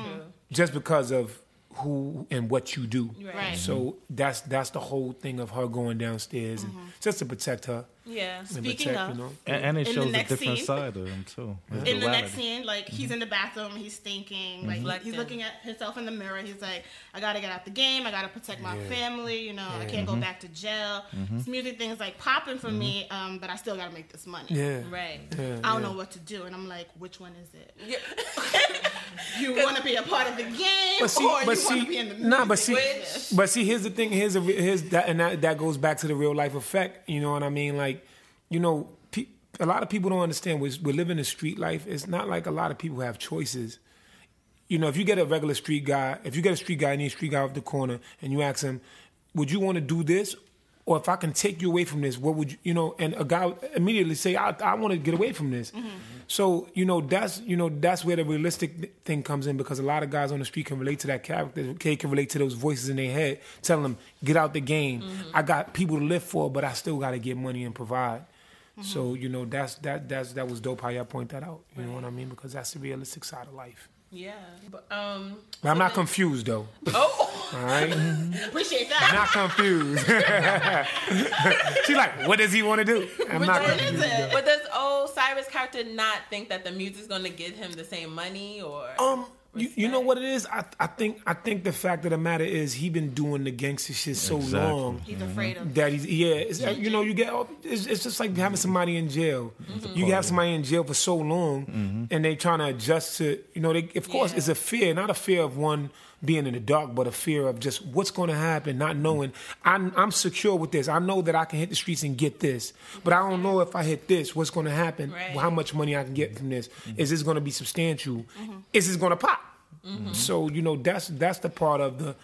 just because of who and what you do. Right. So that's that's the whole thing of her going downstairs and mm-hmm. just to protect her. Yeah. and Speaking protect, of- you know. And, and it In the shows a next different scene- side of him too. His in the next scene, like he's in the bathroom, he's stinking, like Reflecting. he's looking at himself in the mirror. He's like, "I gotta get out the game. I gotta protect my Yeah. family. You know, I can't go mm-hmm. back to jail. This music thing is like popping for me, um, but I still gotta make this money. Yeah. Right. Yeah, I don't yeah. know what to do, and I'm like, which one is it? You want to be a part of the game, But see, or but you want see, to be in the nah, but see, but see, here's the thing. Here's a, here's that, and that, that goes back to the real life effect. You know what I mean? Like, you know, pe- a lot of people don't understand. We're, we're living a street life. It's not like a lot of people have choices. You know, if you get a regular street guy, if you get a street guy and you street guy off the corner, and you ask him, "Would you want to do this?" Or if I can take you away from this, what would you, you know? And a guy would immediately say, "I, I want to get away from this." Mm-hmm. So you know that's you know that's where the realistic thing comes in because a lot of guys on the street can relate to that character. They can relate to those voices in their head telling them, "Get out the game. Mm-hmm. I got people to live for, but I still got to get money and provide." Mm-hmm. So you know that's that that's that was dope how y'all point that out. You know what I mean? Because that's the realistic side of life. Yeah. But, um. But I'm not confused though. Oh. All right, appreciate that. not confused. She's like, "What does he want to do?" I'm not What is confused. But does Osiris character not think that the music's going to give him the same money or? Um, you, you know what it is? I I think I think the fact of the matter is he been doing the gangster shit so Exactly. long He's afraid of. Mm-hmm. that he's yeah. It's, you know you get it's, it's just like having somebody in jail. Mm-hmm. You have somebody in jail for so long, mm-hmm. and they trying to adjust to you know. They, of course, Yeah. it's a fear, not a fear of one being in the dark, but a fear of just what's going to happen, not knowing. I'm, I'm secure with this. I know that I can hit the streets and get this, but I don't know if I hit this, what's going to happen, Right. how much money I can get from this. Mm-hmm. Is this going to be substantial? Mm-hmm. Is this going to pop? Mm-hmm. So you know that's that's the part of the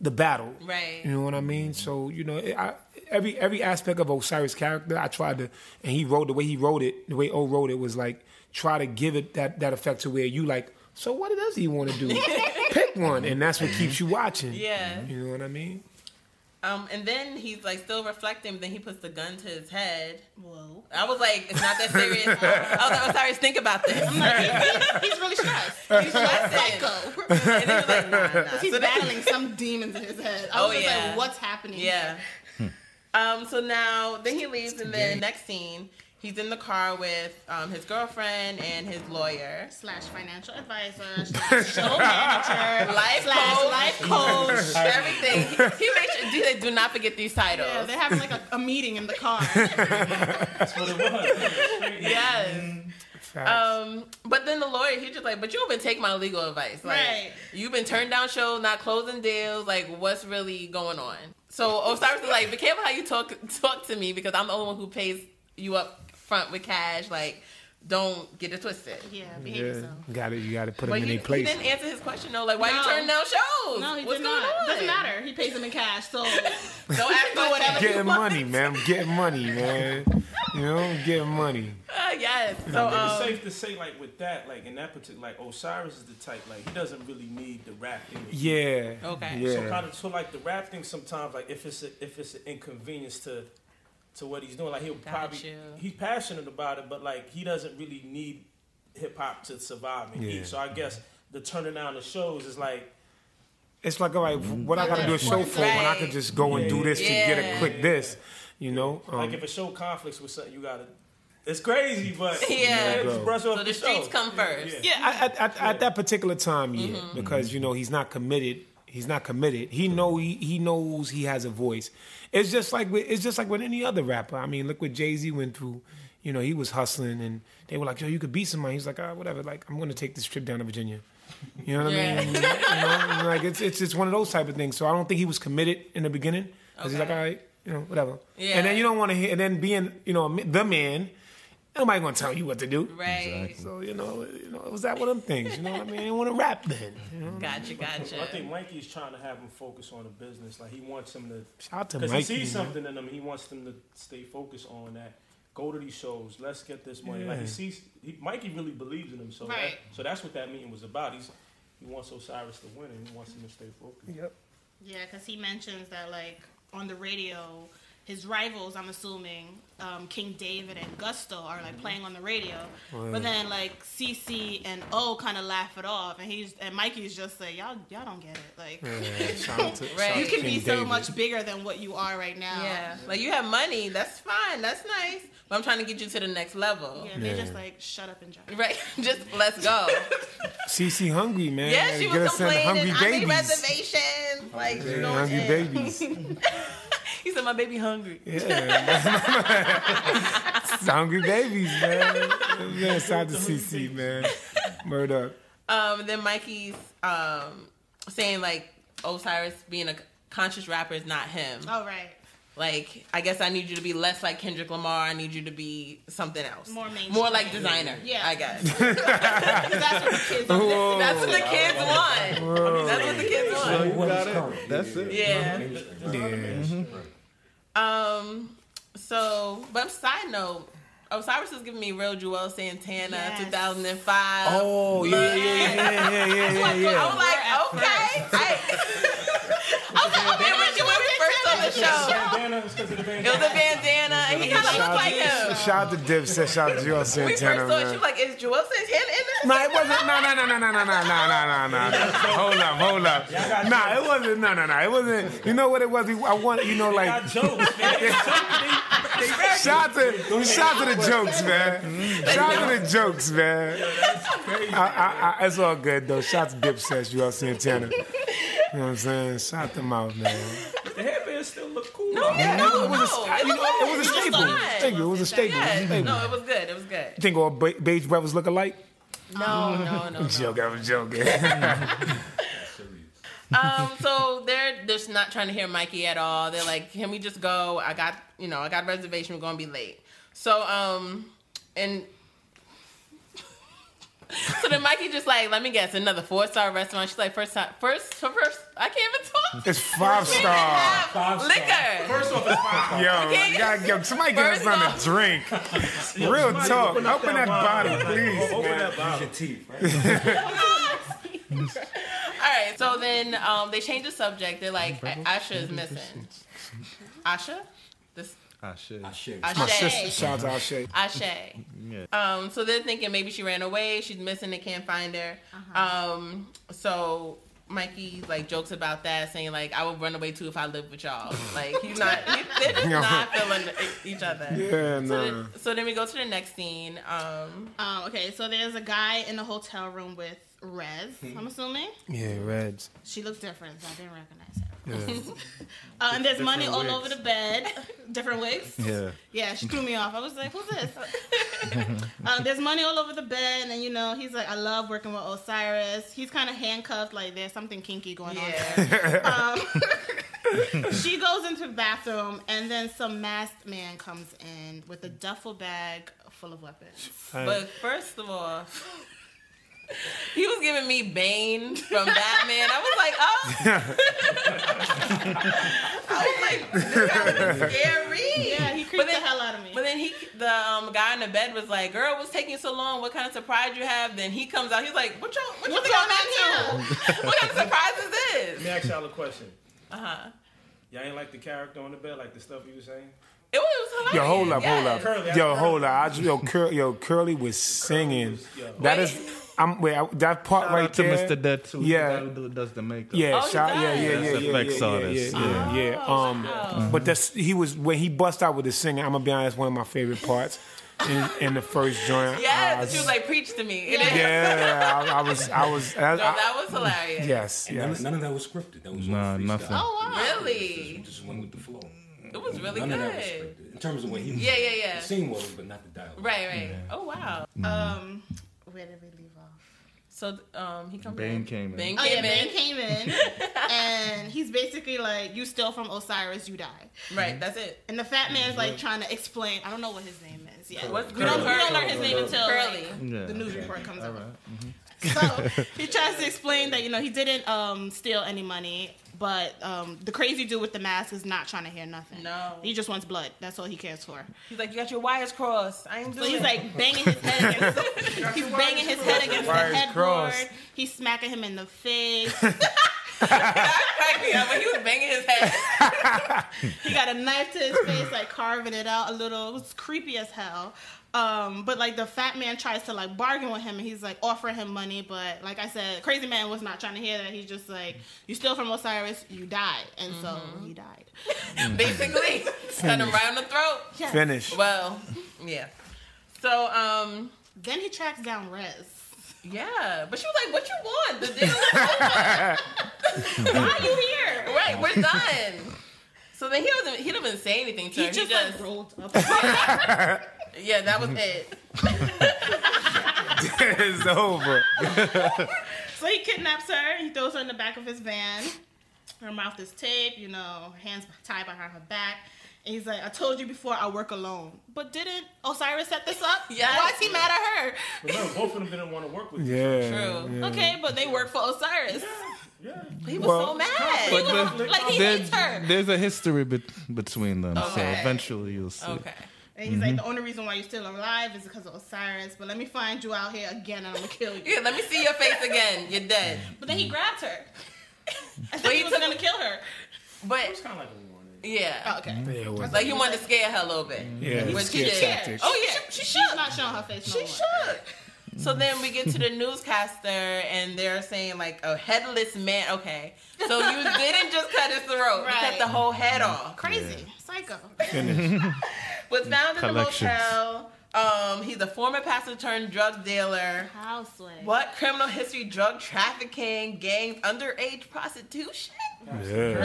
the battle. Right. You know what I mean? So you know, I, every every aspect of Osiris' character, I tried to, and he wrote the way he wrote it, the way O wrote it was like try to give it that that effect to where you like. So what does he want to do? Pick one, and that's what keeps you watching. Yeah. You know what I mean? Um, and then he's like still reflecting. But then he puts the gun to his head. Whoa. I was like, it's not that serious. I was like, Osiris, think about this. I'm like, he, he, he's really stressed. He's just psycho. and he was like, nah, nah. He's So then- battling some demons in his head. I was Oh, just yeah. like, what's happening? Yeah. Um, so now then he leaves and then next scene, He's in the car with um, his girlfriend and his lawyer. slash financial advisor slash show manager Life slash coach. life coach. Everything. He makes sure, do, they do not forget these titles. Yeah, they have like a, a meeting in the car. That's what it was. yes. Um, but then the lawyer, he's just like, but you've been taking my legal advice. Like, Right. You've been turned down shows, not closing deals. Like, what's really going on? So Osiris is like, be careful how you talk talk to me because I'm the only one who pays you up front with cash. Like, don't get it twisted. Yeah, behave yeah, yourself. got it. You got to put But him in he, their place. he didn't answer his question though. Like, why you No. turning down shows? No, he What's did going not. on? Doesn't matter. He pays them in cash, so Don't ask Do whatever questions. getting money, man. I'm getting money, man. You know, I'm getting money. Uh, yes. So, I think it's um, safe to say, like with that, like in that particular, like Osiris is the type, like he doesn't really need the rap thing. Yeah. Okay. Yeah. So kind of, so like the rap thing, sometimes like if it's a, if it's an inconvenience to to what he's doing, like he'll Got probably you. he's passionate about it, but like he doesn't really need hip hop to survive and Yeah. eat. So I guess the turning down the shows is like It's like, all right, what I got to do a show for when I could just go and do this to get a Yeah. quick this, you know? Um, like if a show conflicts with something, you gotta. It's crazy, but Yeah. just brush off so the show. streets come first. Yeah, at, at, at that particular time, yeah, Mm-hmm. because you know he's not committed. He's not committed. He know he, he knows he has a voice. It's just like with, it's just like with any other rapper. I mean, look what Jay Z went through. You know, he was hustling, and they were like, "Yo, you could beat somebody." He's like, "Ah, whatever. Like, I'm going to take this trip down to Virginia." You know what Yeah. I mean? you know, like it's it's it's one of those type of things. So I don't think he was committed in the beginning because he's like, "All right, you know, whatever." Yeah. And then you don't want to hear. And then being, you know, the man, nobody gonna tell you what to do. Right. So you know, you know, it was that one of them things. You know what I mean? I didn't want to rap then. You know? Gotcha, gotcha. I think Mikey's trying to have him focus on the business. Like he wants him to Shout out to Because he sees man. something in him. he wants them to stay focused on that. Go to these shows. Let's get this money. Like he sees, he, Mikey really believes in him. So, Right. that, so that's what that meeting was about. He's he wants Osiris to win, and he wants him to stay focused. Yep. Yeah, because he mentions that like on the radio, his rivals, I'm assuming, um, King David and Gusto are like playing on the radio, but then like CC and O kind of laugh it off, and he's and Mikey's just like y'all y'all don't get it. Like Yeah, shout to, Right. you can King be so David. much bigger than what you are right now. Yeah, like you have money, that's fine, that's nice. But I'm trying to get you to the next level. Yeah, they're Yeah. just like shut up and drive. Right, just let's go. CC hungry man. yeah, she Get was us complaining. I made babies. reservations. Like, you know what hungry I'm babies. He said, "My baby hungry." Yeah, hungry babies, man. Man, shout out to CC, man. Murder. Um, then Mikey's um saying like Osiris being a conscious rapper is not him. Oh right, Like, I guess I need you to be less like Kendrick Lamar. I need you to be something else. More mainstream. More like Desiigner. Yeah. I guess. that's what the kids. Are Whoa. That's what the kids want. That's what the kids want. You got it. That's it. Yeah. Yeah. Um. So, but side note, oh, Osiris is giving me real Juelz Santana, Yes. 2005. Oh yeah, yeah, yeah, yeah, yeah, yeah, yeah. I was like, okay. I, I was like, okay, on the show, Bandana is because of the it was a bandana, and he kind of looked like him. Shout out to Dipset. Shout out to Juelz We first Santana, saw it, she man. was like, is Juelz Santana in this? No, it wasn't. No, no, no, no, no, no, no, no, no, no, no. Hold up, hold up. Nah, it wasn't. No, no, no. It wasn't. You know what it was? I want. You know, like. Got jokes. Shout to, shout to the jokes, man. Shout to the jokes, man. I, I, I, it's all good though. Shout to Dipset, Juelz Santana. You know what I'm saying? Shout them out, man. the headband still look cool. No, yeah, no, It was a, no, you know, it was a staple. fine. Thank you. It was a staple. It was a Yeah, no, it was good. It was good. You think all Beige brothers look alike? No, no, no. no. Joke, I was joking. Um, so they're just not trying to hear Mikey at all. They're like, "Can we just go? I got, you know, I got a reservation. We're gonna be late." So, um, and so then Mikey just like, "Let me guess, another four star restaurant." She's like, first time, first, first, I can't even talk. It's five star. Have liquor. First off, it's fine. Yo, Okay. you gotta, yo, somebody give us First something off- to drink. Real talk. Open Open, up that bottle, wine. please. Open man. that Use bottle. your teeth, right? All right, so then um, they change the subject. They're like, Asha is missing. Asha, this Ah, shit. My sister, shout out to Shay. Asha. Yeah. Um, so they're thinking maybe she ran away. She's missing. They can't find her. Uh Um, so Mikey like jokes about that, saying like I would run away too if I lived with y'all. Like he's not, he, they're just not feeling each other. Yeah, So, then, so then we go to the next scene. Um, Um, okay, so there's a guy in the hotel room with Rez. I'm assuming Yeah, Reds. she looks different, so I didn't recognize her. Yeah. Uh, and there's money Different all wigs. over the bed. Different wigs. Yeah. Yeah, she threw me off. I was like, "Who's this?" uh, there's money all over the bed, and you know, he's like, "I love working with Osiris." He's kind of handcuffed, like there's something kinky going on there. yeah, Um, she goes into the bathroom, and then some masked man comes in with a duffel bag full of weapons. but first of all. He was giving me Bane from Batman. I was like, oh. I was like, this guy was scary. Yeah, he creeped then- the hell out of me. But then he, the um, guy in the bed was like, "Girl, what's taking so long? What kind of surprise you have?" Then he comes out. He's like, "What y'all? What you What's think I'm going on into? what kind of surprise is this? Let me ask y'all a question. Uh huh. Y'all ain't like the character on the bed, like the stuff you was saying? It was, it was Yo, hold up, hold up. Curly, Yo, that's hold up. I just, yo, Cur- yo, Curly was singing. was- yo. That is, I'm wait. I, that part Shout right out to there. Mr. Dead too. Yeah. That dude does the makeup. Yeah, Oh, he shout, yeah, does? yeah, yeah, That's yeah, effects yeah, artist, yeah, yeah, yeah, yeah. Um, wow. but that's he was when he bust out with the singing. I'm gonna be honest, one of my favorite parts in, in the first joint. Yes, Uh, and she was like, "Preach to me." It Yeah. is. yeah, I, I was, I was, I, No, I- that was hilarious. yes, And none, yes. none of that was scripted. That was all Nah, freestyle. nothing. oh wow. We Really? just went with the flow. It was really none of that was good. scripted. In terms of what he was. Yeah, yeah, yeah. The scene was, but not the dialogue. Right, right. Oh wow. Um, where did we leave off? So um, he comes Bane in. came in. Bane Oh came yeah, in. Bane came in, and he's basically like, "You steal from Osiris, you die." Right, that's it. And the fat man's like trying to explain. I don't know what his name is. Yeah, What's we don't, we don't learn his name until Curly. like, Yeah, the news okay. report comes out. right. So he tries to explain that you know he didn't um, steal any money, but um, the crazy dude with the mask is not trying to hear nothing. No. he just wants blood. That's all he cares for. He's like, "You got your wires crossed. I ain't doing. So doing he's like banging his head against. The, he's banging his head against the headboard. crossed. He's smacking him in the face. That cracked me up, but he was banging his head. he got a knife to his face, like carving it out a little. It was creepy as hell. Um, but like the fat man tries to like bargain with him, and he's like offering him money. But like I said, crazy man was not trying to hear that. He's just like, "You steal from Osiris, you die," and so he died. Basically, cut him right on the throat. Yes. Finish. Well, yeah. So, um, Then he tracks down Rez. yeah, but she was like, "What you want? The deal is over. Why are you here? right, we're done." So then he doesn't. He doesn't even say anything to He her. just he like just, rolled up. Yeah, that was it. it's over. so he kidnaps her. He throws her in the back of his van. Her mouth is taped, you know, hands tied behind her back. And he's like, I told you before I work alone. But didn't Osiris set this up? Yes. Why is he mad at her? Remember, both of them didn't want to work with you. Yeah. True. yeah. Okay, but they work for Osiris. Yeah. yeah. He was Well, so mad. He was, the- like he There- hates her. there's a history bet between them, so eventually you'll see. okay. And he's like, mm-hmm. the only reason why you're still alive is because of Osiris. But let me find you out here again and I'm gonna kill you. Yeah, let me see your face again. You're dead. But then he mm-hmm. grabbed her. I But thought he he was took- gonna kill her. But It's kind of like a warning. yeah, Oh, okay. Mm-hmm. Yeah, it was. like he wanted to scare her a little bit. Yeah, Which it's he did. tactics. Oh, oh yeah, she, She's should. not showing her face no She more. should. So then we get to the newscaster and they're saying like a headless man. Okay, so you didn't just cut his throat, you cut the whole head off. Crazy. Psycho. Was found in the motel. Um, he's a former pastor turned drug dealer. Houseway. What criminal history? Drug trafficking, gangs, underage prostitution. Yeah.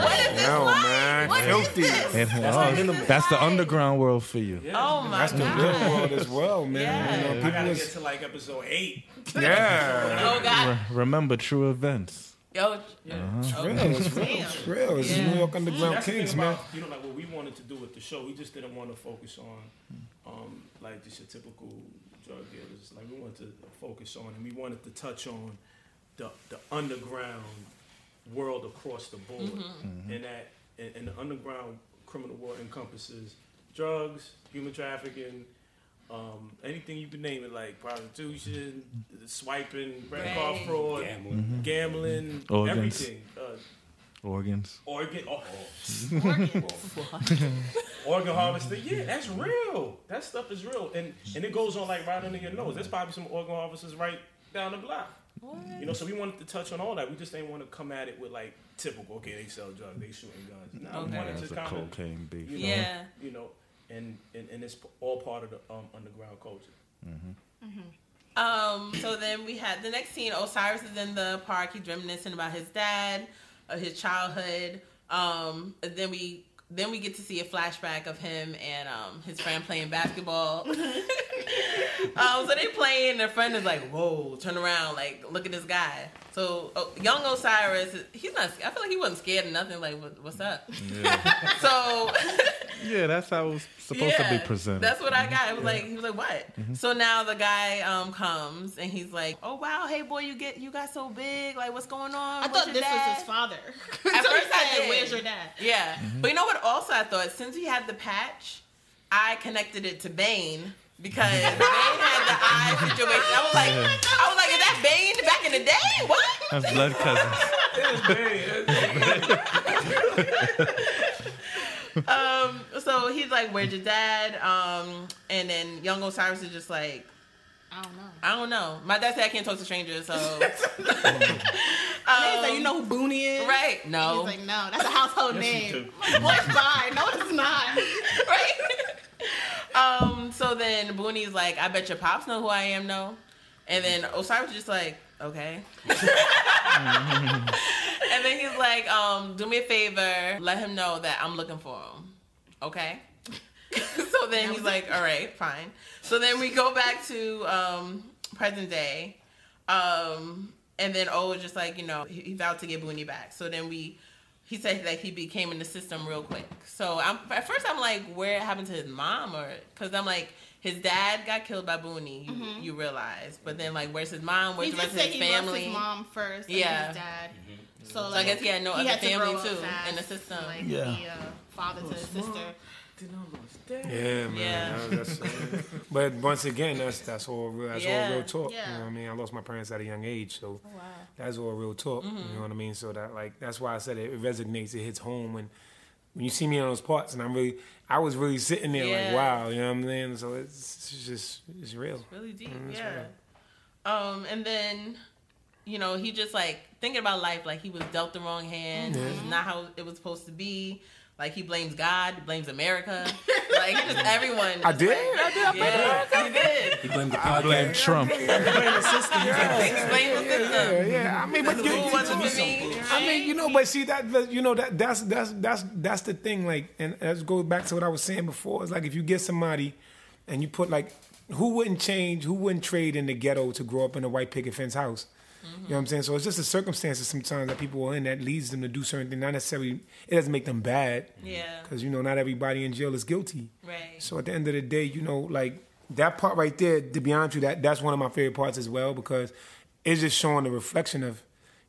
What is this No, like? man. What is Filthy. this? That's oh, the minimum. that's the underground world for you. Oh my That's the real world as well, man. Yeah. You know, I gotta was, get to like episode eight. yeah. Oh god. Re- remember true events. Yo. It's real. It's real. It's real. It's Yeah. New York Underground That's Kings, thing man. about, you know, like what we wanted to do with the show. We just didn't want to focus on, um, like just your typical drug dealers. Like we wanted to focus on, and we wanted to touch on the the underground world across the board, mm-hmm. Mm-hmm. and that and, and the underground criminal world encompasses drugs, human trafficking. Um, anything you can name it, like prostitution, swiping, credit card fraud, Gambling. gambling, Organs. everything. Uh, Organs. organ, oh, organ harvesting. Yeah, that's real. That stuff is real, and and it goes on like right under your nose. There's probably some organ harvesters right down the block. You know, so we wanted to touch on all that. We just didn't want to come at it with like typical. Okay, they sell drugs, they shooting guns. No, we Okay. wanted That's to a kind of cocaine beef. you know, Yeah. you know, and, and and it's all part of the um, underground culture. Um, so then we had the next scene. Osiris is in the park. He's reminiscing about his dad, uh, his childhood. Um, and then we then we get to see a flashback of him and um, his friend playing basketball. um, so they playing. and Their friend is like, "Whoa!" Turn around, like, look at this guy. So uh, young Osiris, he's not. I feel like he wasn't scared of nothing. Like, what, what's up? Yeah. So yeah, that's how it was supposed to be presented. That's what I got. It was like he was like, "What?" So now the guy um comes and he's like, "Oh wow, hey boy, you get you got so big. Like, what's going on?" I What's thought this dad?" was his father. At So he first I said, did. Where's your dad? Yeah, but you know what? Also, I thought since he had the patch, I connected it to Bane. Because Bane had the eye situation. I was like, I was like, is that Bane back in the day? What? That's blood cousins. um, so he's like, "Where's your dad?" Um, and then young Osiris is just like, I don't know. "I don't know." My dad said I can't talk to strangers, so He's like, you know who Booney is? right? No. He's like, no, that's a household Yes, name. What's fine? No, it's not. right? um, so then Booney's like, I bet your pops know who I am, no? And then Osiris is just like, okay. and then he's like, um, do me a favor, let him know that I'm looking for him. Okay. so then he's like, all right, fine. So then we go back to um, present day. Um, and then O was just like, you know, he, he vowed to get Booney back. So then we, he said that he became in the system real quick. So I'm at first I'm like, where it happened to his mom, or because I'm like, his dad got killed by Booney. You, you realize, but then like, where's his mom? Where's He the rest of his he family? loves his mom first, and Yeah. his dad. So, So I guess he had no other had to family grow too fast, in the system. Like, Yeah. be a father to his sister. Yeah, man. Yeah. That's, that's, but once again, that's that's all real. That's Yeah. all real talk. Yeah. You know what I mean? I lost my parents at a young age, so wow. that's all real talk. Mm-hmm. You know what I mean? So that like that's why I said it, it resonates. It hits home when when you see me on those parts, and I'm really I was really sitting there Yeah. like, wow, you know what I'm saying? So it's, it's just it's real. really deep. Mm, yeah. Um, and then, you know, he just like thinking about life, like he was dealt the wrong hand. Yeah. Not how it was supposed to be. Like he blames God, he blames America, like just everyone. I did? like- I did? I Yeah, he did. He blamed the I blame podcast. Trump. He blamed the Yeah, system. yeah. I mean, but The you, rule wasn't me. I mean, you know, but see that that- you know that that's that's that's that's the thing. Like, and let's go back to what I was saying before. It's like if you get somebody and you put like, who wouldn't change? Who wouldn't trade in the ghetto to grow up in a white picket fence house? Mm-hmm. You know what I'm saying? So it's just the circumstances sometimes that people are in that leads them to do certain things. Not necessarily, it doesn't make them bad Yeah. because you know not everybody in jail is guilty. Right. So at the end of the day, you know, like that part right there, to be honest with you, that that's one of my favorite parts as well because it's just showing the reflection of,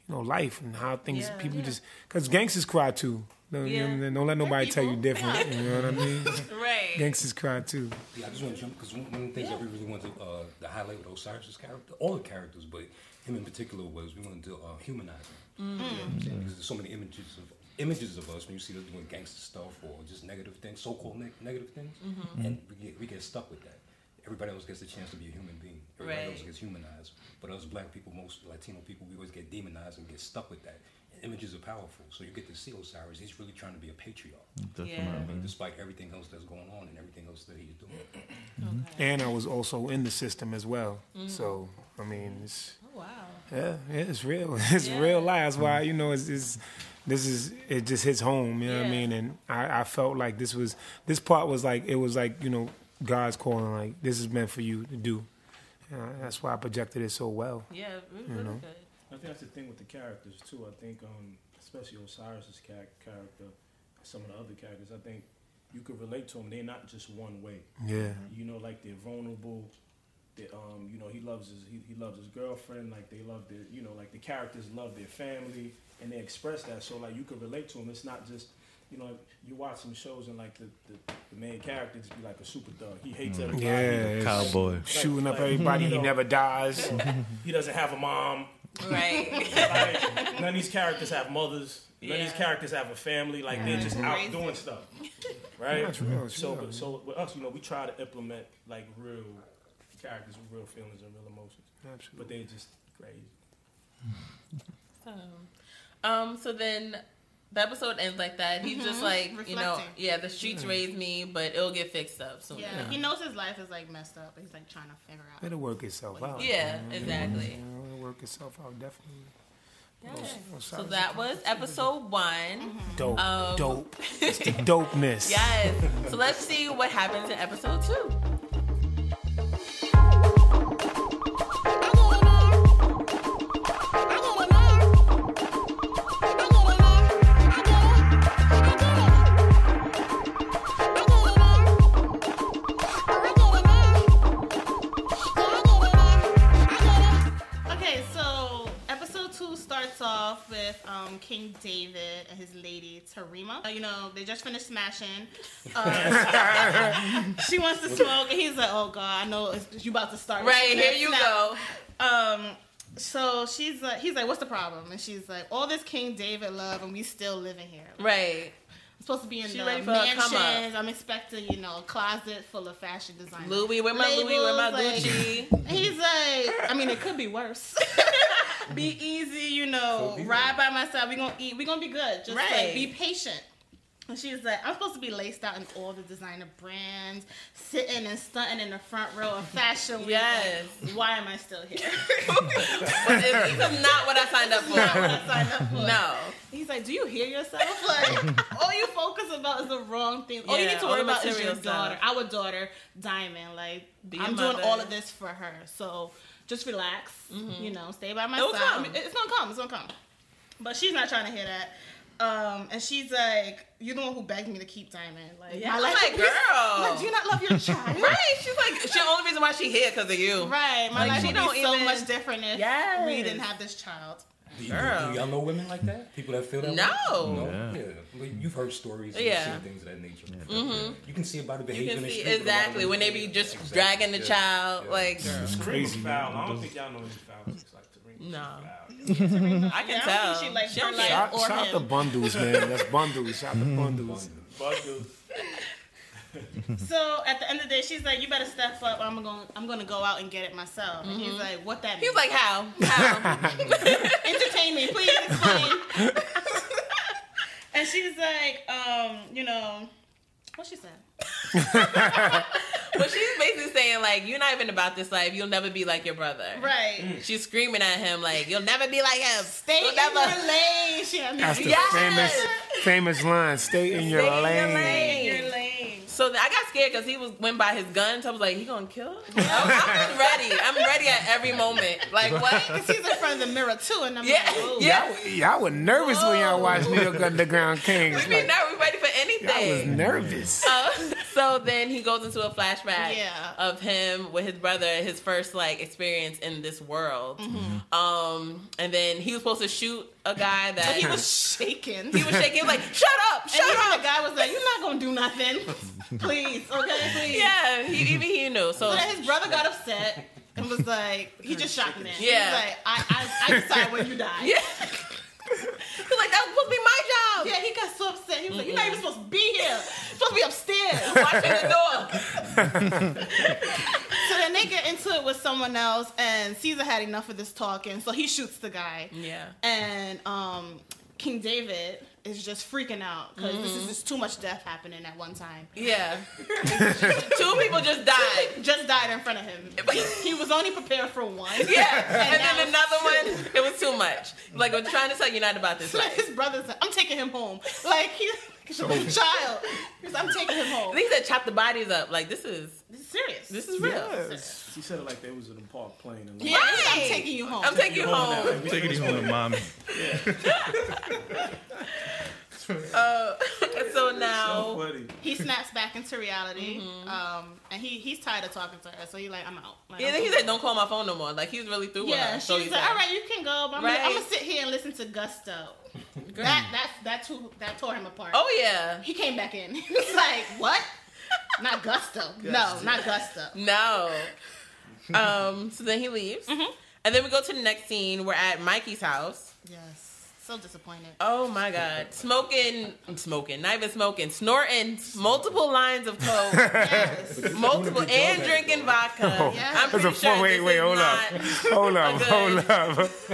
you know, life and how things Yeah. people just because gangsters cry too. Don't, you know what I'm Don't let nobody tell you different. You know what I mean? Right. gangsters cry too. Yeah, I just want to jump because one, one of the things that we really wanted to, uh, to highlight with Osiris's character, all the characters, but him in particular, was we wanted to uh, humanize him. You know what I'm saying? Because there's so many images of images of us when you see us doing gangster stuff or just negative things, so-called neg- negative things, and we get we get stuck with that. Everybody else gets a chance to be a human being. Everybody else gets humanized, but us black people, most Latino people, we always get demonized and get stuck with that. And images are powerful, so you get to see Osiris. He's really trying to be a patriarch. Definitely. I mean, despite everything else that's going on and everything else that he's doing. And I was also in the system as well. So I mean, it's Oh, wow. yeah, yeah, it's real. It's Yeah. real life. That's why you know it's, it's this is it just hits home. You know what I mean? And I, I felt like this was this part was like it was like you know God's calling. Like this is meant for you to do. Uh, that's why I projected it so well. Yeah. Really, really know. good. I think that's the thing with the characters too. I think, um, especially Osiris's cha- character, some of the other characters, I think you could relate to them. They're not just one way. Yeah. You know, like they're vulnerable. They, um, you know, he loves his he, he loves his girlfriend. Like they love their, you know, like the characters love their family, and they express that. So like you could relate to them. It's not just. You know, you watch some shows and like the, the, the main character just be like a super thug. He hates everybody. Yeah, it's Cowboy. shooting up Like, everybody. you He never dies. He doesn't have a mom. Right. Like, none of these characters have mothers. None of these characters have a family. Like they're just out Crazy. doing stuff, right? That's real, So, sure. but, so with us, you know, we try to implement like real characters with real feelings and real emotions, Absolutely. but they're just crazy. So, um, so then the episode ends like that. He's just like, you know, yeah, the streets raised me, but it'll get fixed up soon. Yeah. he knows his life is like messed up. But he's like trying to figure out. It'll work itself out. Yeah, exactly. Yeah, It'll work itself out definitely. Well, So that was episode one. dope, Um, dope. It's the dopeness. Yes. So let's see what happens in episode two. With um, King David and his lady Tarima. Uh, you know, they just finished smashing. Uh, she wants to smoke, and he's like, "Oh God, I know it's, you about to start." Right, here you go. Um, so she's like, he's like, "What's the problem?" And she's like, "All this King David love, and we still living here." Right. I'm supposed to be in She the ready for a come up. mansions. I'm expecting, you know, a closet full of fashion designers. Louis, where my Louis, where my Labels, like- Gucci? He's like, I mean, it could be worse. be easy, you know, be ride by myself. We gonna eat. We gonna be good. Just Right. like be patient. And she's like, I'm supposed to be laced out in all the designer brands, sitting and stunting in the front row of fashion week. Yes. Like, why am I still here? But it's, it's not what I signed up for. Not what I signed up for. No. He's like, Do you hear yourself? Like, all you focus about is the wrong thing. All you need to worry about is your material stuff. daughter, our daughter, Diamond. Like, Be I'm doing all of this for her. So just relax. You know, stay by my It'll side. come. It's gonna come. It's gonna come. But she's not trying to hear that. Um, and she's like, "You're the one who begged me to keep Diamond. Like, Yeah, I'm like, girl. Like, do you not love your child? Right. She's like, she the only reason why she here because of you. Right. My Like, life she would don't be so much different if Yes. we didn't have this child. Do, you, Girl. do y'all know women like that? People that feel that No. way? No. Yeah. Yeah. You've heard stories. Yeah. Seen things of that nature. Mm-hmm. You can see about the You behavior can in the see exactly when they be just Exactly. dragging the Yeah. child. Yeah. Like, girl. It's crazy. Foul. I don't think y'all know any foul chicks like No. I can Yeah, I don't tell. think she likes She her don't life. care. Shout, Or shout out him. to bundles, man. That's bundles. Shout out to bundles. Bundles. So at the end of the day, she's like, "You better step up. Or I'm gonna, I'm gonna go out and get it myself." And he's like, "What that?" He was like, how? How? "Entertain me, please explain." and she's like, um, you know, what she said? but she's basically saying, like, you're not even about this life. You'll never be like your brother. Right. She's screaming at him, like, you'll never be like him. Stay You'll in never. your lane. She That's the Yes! famous famous line. Stay in your Stay in your lane. lane. in your lane. So I got scared because he was went by his gun. So I was like, he gonna kill? her? I'm, I'm ready. I'm ready at every moment. Like what? Because he's in front of the mirror too, and I'm Yeah, like, "Ooh." yeah. Y'all, y'all were nervous when y'all watched New York Underground Kings. We be Like, nervous. We ready for anything. I was nervous. Uh, so then he goes into a flashback Yeah. of him with his brother, his first like experience in this world. Um, and then he was supposed to shoot a guy that But he was shaking. he was shaking. He was like, "Shut up, shut even up." the guy was like, "You're not gonna do nothing, please, okay, please." Yeah, he, even he knew. So So his brother got upset and was like, he just shot the man. He Yeah. was like, I, I, I decide when you die. yeah, he's like, "That was supposed to be my job." Yeah, he got so upset. He was like, You're not even supposed to be here. You're supposed to be upstairs. Watching the door. so then they get into it with someone else, and Caesar had enough of this talking, so he shoots the guy. Yeah. And um, King David is just freaking out because this is mm-hmm. just too much death happening at one time. Yeah. Two people just died. Just died in front of him. He, he was only prepared for one. Yeah. And now- then another one, it was too much. Like, I'm trying to tell you not about this Like life. his brother's like, I'm taking him home. Like he's he's a child. Because I'm taking him home. And he said, chop the bodies up. Like, this is, This is serious. this is real. Yes. He said it like they was in the park playing. And yeah, Right. I'm taking you home. I'm taking you home. i'm Taking you home to mommy. Uh, so So now, funny. he snaps back into reality, um, and he he's tired of talking to her, so he's like, I'm out. Like, yeah, I'm then he cool. said, don't call my phone no more. Like, he's really through with Yeah, her. she's So like, he all said. right, you can go, but I'm, Right. gonna, I'm gonna sit here and listen to Gusto. That that that too, that tore him apart. Oh, yeah. he came back in. He was like, what? Not Gusto. No, not Gusto. No. Um, so then he leaves. Mm-hmm. And then we go to the next scene. We're at Mikey's house. Yes, so disappointed. Oh my god. Smoking, smoking, not even smoking, snorting multiple lines of coke, Yes. multiple, and drinking vodka. Yeah. I'm That's pretty a sure four. Wait, this wait, is hold up, hold up, hold up.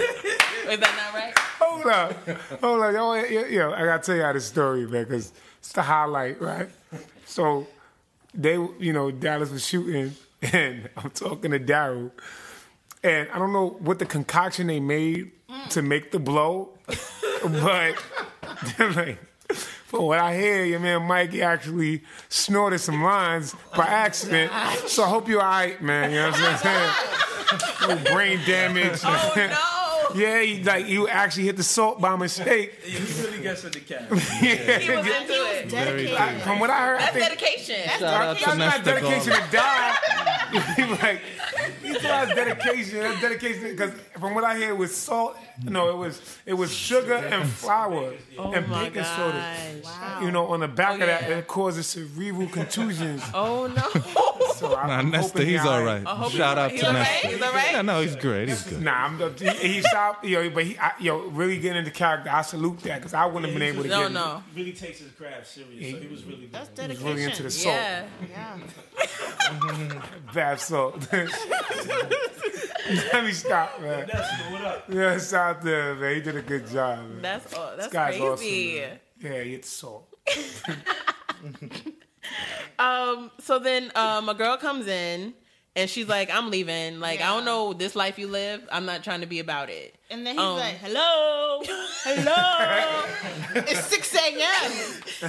Is that not right? hold up, hold up, yo, yo, yo, I gotta tell y'all this story, man, because it's the highlight, right? So they, you know, Dallas was shooting, and I'm talking to Daryl, and I don't know what the concoction they made to mm. make the blow, but from what I hear, your man Mikey actually snorted some lines by accident. So I hope you're all right, man. You know what I'm saying? No brain damage. Oh no! Yeah, he, like you actually hit the salt by mistake. He really gets in the cab. He was into it. Dedicated. From what I heard, I That's think dedication. Shout out to that's not dedication to die. He like he thought that's dedication. That's dedication because from what I hear, it was salt. No, it was it was sugar and flour oh and my baking soda. gosh. You know, on the back Oh, of that, yeah. it causes cerebral contusions. Oh no! So I'm Nah, Nesta, he's all right. Shout he's- out he's to all right? Nesta. He's all right? Yeah, no, he's great. He's good. Nah, I'm he, he shot, yo, but he, I, yo, really getting into character. I salute that because I wouldn't have been able to No, get no. He really takes his craft serious, so he was really. Good. That's doing it. dedication. really into the salt. Yeah. Yeah. Bath salt. Let me stop, man. That's what up. Yeah, it's out there, man. He did a good job, man. That's oh, that's guy's crazy. awesome, man. Yeah, it's hit salt. Um. So then, um, a girl comes in and she's like, "I'm leaving. Like, I don't know this life you live. I'm not trying to be about it." And then he's Um. like, hello, hello. it's 6 a.m.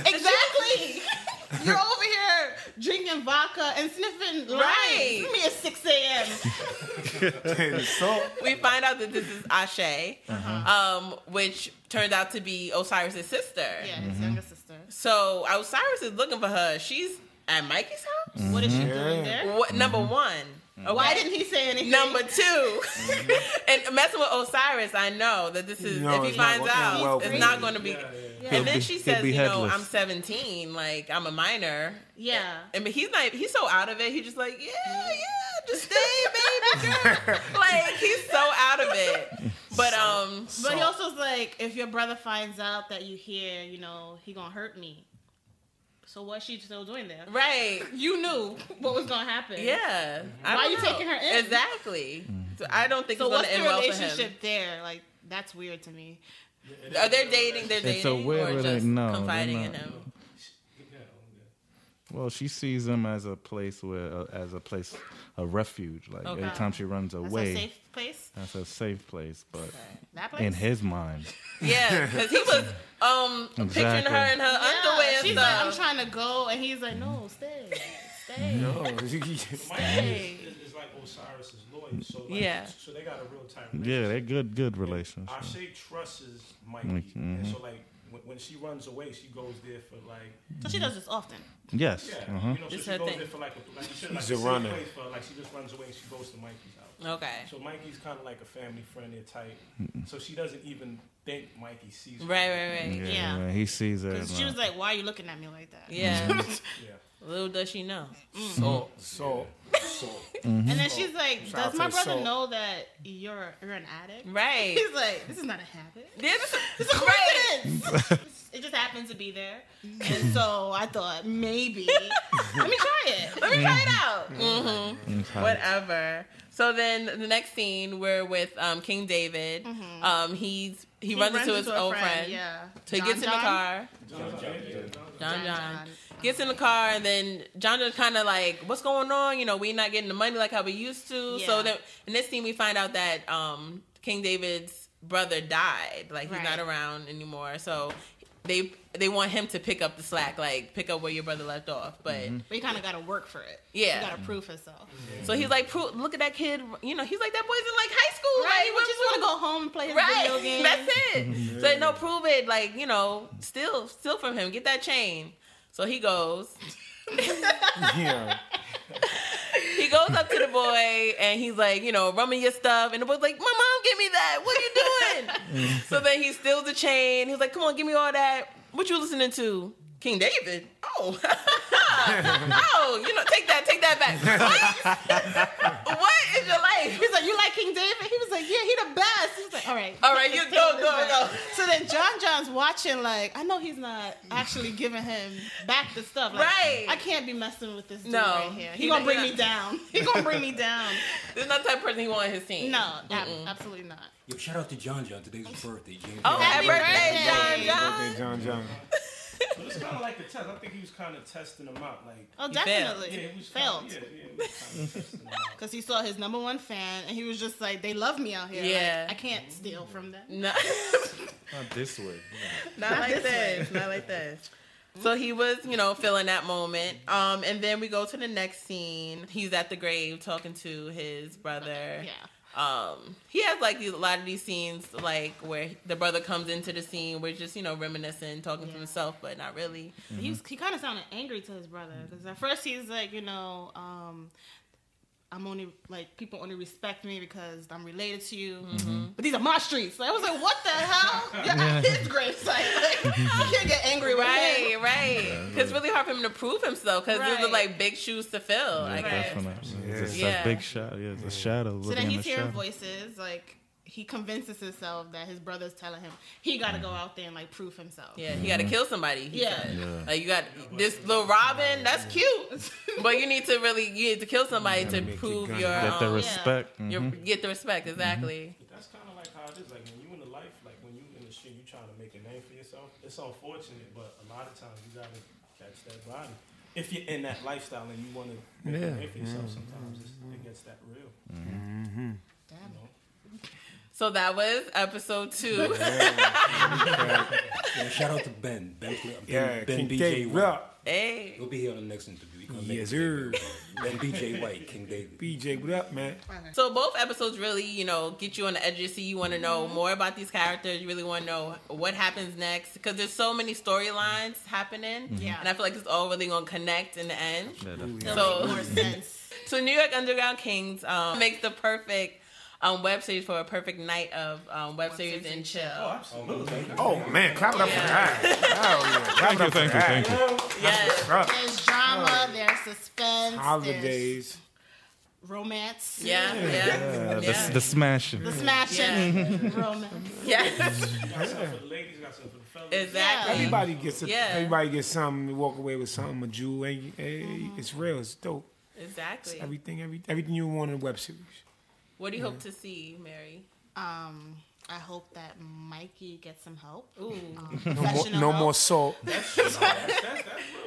exactly. You're over here drinking vodka and sniffing lines. Right. Give me at 6 a.m. the salt. We find out that this is Ashe, um, which turned out to be Osiris's sister. Yeah, his younger sister. So Osiris is looking for her. She's at Mikey's house. What is she doing there? What number one? Okay. Why didn't he say anything? Number two, mm-hmm. and messing with Osiris, I know that this is No, if he it's not finds out, well it's not going to be. Yeah, yeah. And then be- she says, be you know. I'm 17, like I'm a minor. Yeah. And, mean, he's not. He's so out of it. He's just like, yeah, mm-hmm. yeah, just stay, baby girl. like he's so out of it. But um, But he also's like, if your brother finds out that you here, you know, he gonna hurt me. So what's she still doing there? right, You knew what was gonna happen. yeah. I Why don't you know. taking her in? Exactly. So I don't think So it's going what's to the end well for him. relationship there? Like that's weird to me. Are they dating? They're It's a dating, weird or rela- just no, they're confiding in not. him. Well, she sees him as a place where, uh, as a place, a refuge. Like Okay. every time she runs away, That's a safe place. that's a safe place. But That place. in his mind, Yeah, because he was um picturing her in her Yeah, underwear. and She's like, I'm trying to go, and he's like, No, stay, stay. No, Mikey Hey. is, is like Osiris's lawyer, so like, Yeah. so they got a real tight yeah, they're good, good relationship. Ashe trusts Mikey, Mikey, and mhm. so like when, when she runs away, she goes there for like So she does this often. Yes. yeah, Uh-huh. you know, so It's she her goes thing. there for like a, like you said, like She's a a runner. for like she just runs away and she goes to Mikey's house. Okay. So Mikey's kind of like a family friend, they're tight. So she doesn't even think Mikey sees her. Right, right, right. Yeah, Yeah. man, he sees her. Because she was like, Why are you looking at me like that? Yeah. Yeah. Little does she know. salt, salt, salt. And then she's like, Shout out Does my brother soul. know that you're you're an addict? Right. He's like, This is not a habit. Yeah, this is- It's a right. coincidence. it just happens to be there. And so I thought maybe let me try it. Let me try it out. Mm hmm Okay. Whatever. So then the next scene, we're with um, King David. Um, he's he, runs, into his a old friend. Yeah. So he John gets in the John? car. John John. Gets in the car and then John just kind of like, what's going on? You know, we not getting the money like how we used to. So then in this scene we find out that um, King David's brother died. Like he's Right. not around anymore. So they they want him to pick up the slack, like pick up where your brother left off. But mm-hmm. But you kind of got to work for it. Yeah. You got to prove yourself. Mm-hmm. so he's like, "Pro- look at that kid. You know, he's like that boy's in like high school. Right. Like, You just want to go home and play his Right. video game. That's it. So no, prove it. Like you know, still, still from him. Get that chain. So he goes. Yeah. He goes up to the boy and he's like, you know, me your stuff. And the boy's like, my mom, give me that. What are you doing? Mm. so then he steals the chain. He's like, come on, give me all that. What you listening to? King David. Oh, oh, you know, take that, take that back. What? what is your life? He's like, you like King David? He was like, yeah, he the best. He was like, all right. All right, you take go, go, back. go. So then John John's watching, like, I know he's not actually giving him back the stuff. Like, Right. I can't be messing with this dude No. right here. He, He gonna bring he me down. He gonna bring me down. This is not the type of person he want on his team. No, ab- absolutely not. Yo, shout out to John John. Today's his birthday. James Oh, happy birthday, birthday. John John. Okay, John John. But it's kind of like a test. I think he was kind of testing them out. Like, Oh, He definitely. yeah, he was Failed. Kinda, yeah, yeah, he was kind of testing them out. Because he saw his number one fan, and he was just like, "They love me out here. Yeah. Like, I can't steal from them." No. Not this way. Not like this. Not like this. So he was, you know, feeling that moment. Um, and then we go to the next scene. He's at the grave talking to his brother. Yeah. Um, he has like these, a lot of these scenes, like where the brother comes into the scene, where he's just you know reminiscing, talking to himself, but not really. He was, he kind of sounded angry to his brother because at first he's like, you know, um, I'm only like people only respect me because I'm related to you, mm-hmm. Mm-hmm. but these are my streets. Like, I was like, what the hell? You're at his gravesite. Like, you can't get angry with Right, him. right. Because it's really hard for him to prove himself because these are like big shoes to fill. I guess. definitely. Yeah. It's Yeah. big shot. Yeah, the shadow. So then he's the hearing shadow. voices like. He convinces himself that his brother's telling him he got to go out there and like prove himself. Yeah, he got to kill somebody. he Yeah. said. Yeah. Like you got this little Robin. That's cute, but you need to really you need to kill somebody to prove your Get the um, respect. your mhm. get the respect exactly. That's kind of like how it is. Like when you in the life, like when you in the street, you trying to make a name for yourself. It's unfortunate, but a lot of times you gotta catch that body. If you're in that lifestyle and you want to make Yeah. a name for yourself, sometimes it's, it gets that real. Mm-hmm. You know? So that was episode two. Yeah, shout out to Ben. Ben, ben, Yeah, ben BJ David. White. Hey, He'll be here on the next interview. He gonna make Yes, sir. Ben BJ White, King David. BJ, what up, man? so both episodes really you know get you on the edge of your seat. You want to know Mm-hmm. more about these characters. You really want to know what happens next because there's so many storylines happening. Yeah. and I feel like it's all really gonna connect in the end. Yeah, definitely. It'll So- more sense. So New York Underground Kings um, makes the perfect um, web series for a perfect night of um, web, series and chill. Oh, absolutely. Oh man, clap it up for that. Hell yeah. Thank you, up for thank you, thank you. Yes. There's drama, there's suspense, there's Holidays. romance, Yeah, yeah, Yeah, yeah. the, the smashing. the smashing, romance. Yes, for the ladies, got something for the fellas. exactly. Everybody gets a, Yeah. everybody gets something to walk away with something. A jewel, hey, hey, it's real. It's dope. Exactly. Everything, every, everything you want in a web series. What do you hope to see, Mary? Um, I hope that Mikey gets some help. Ooh, No more, no more salt.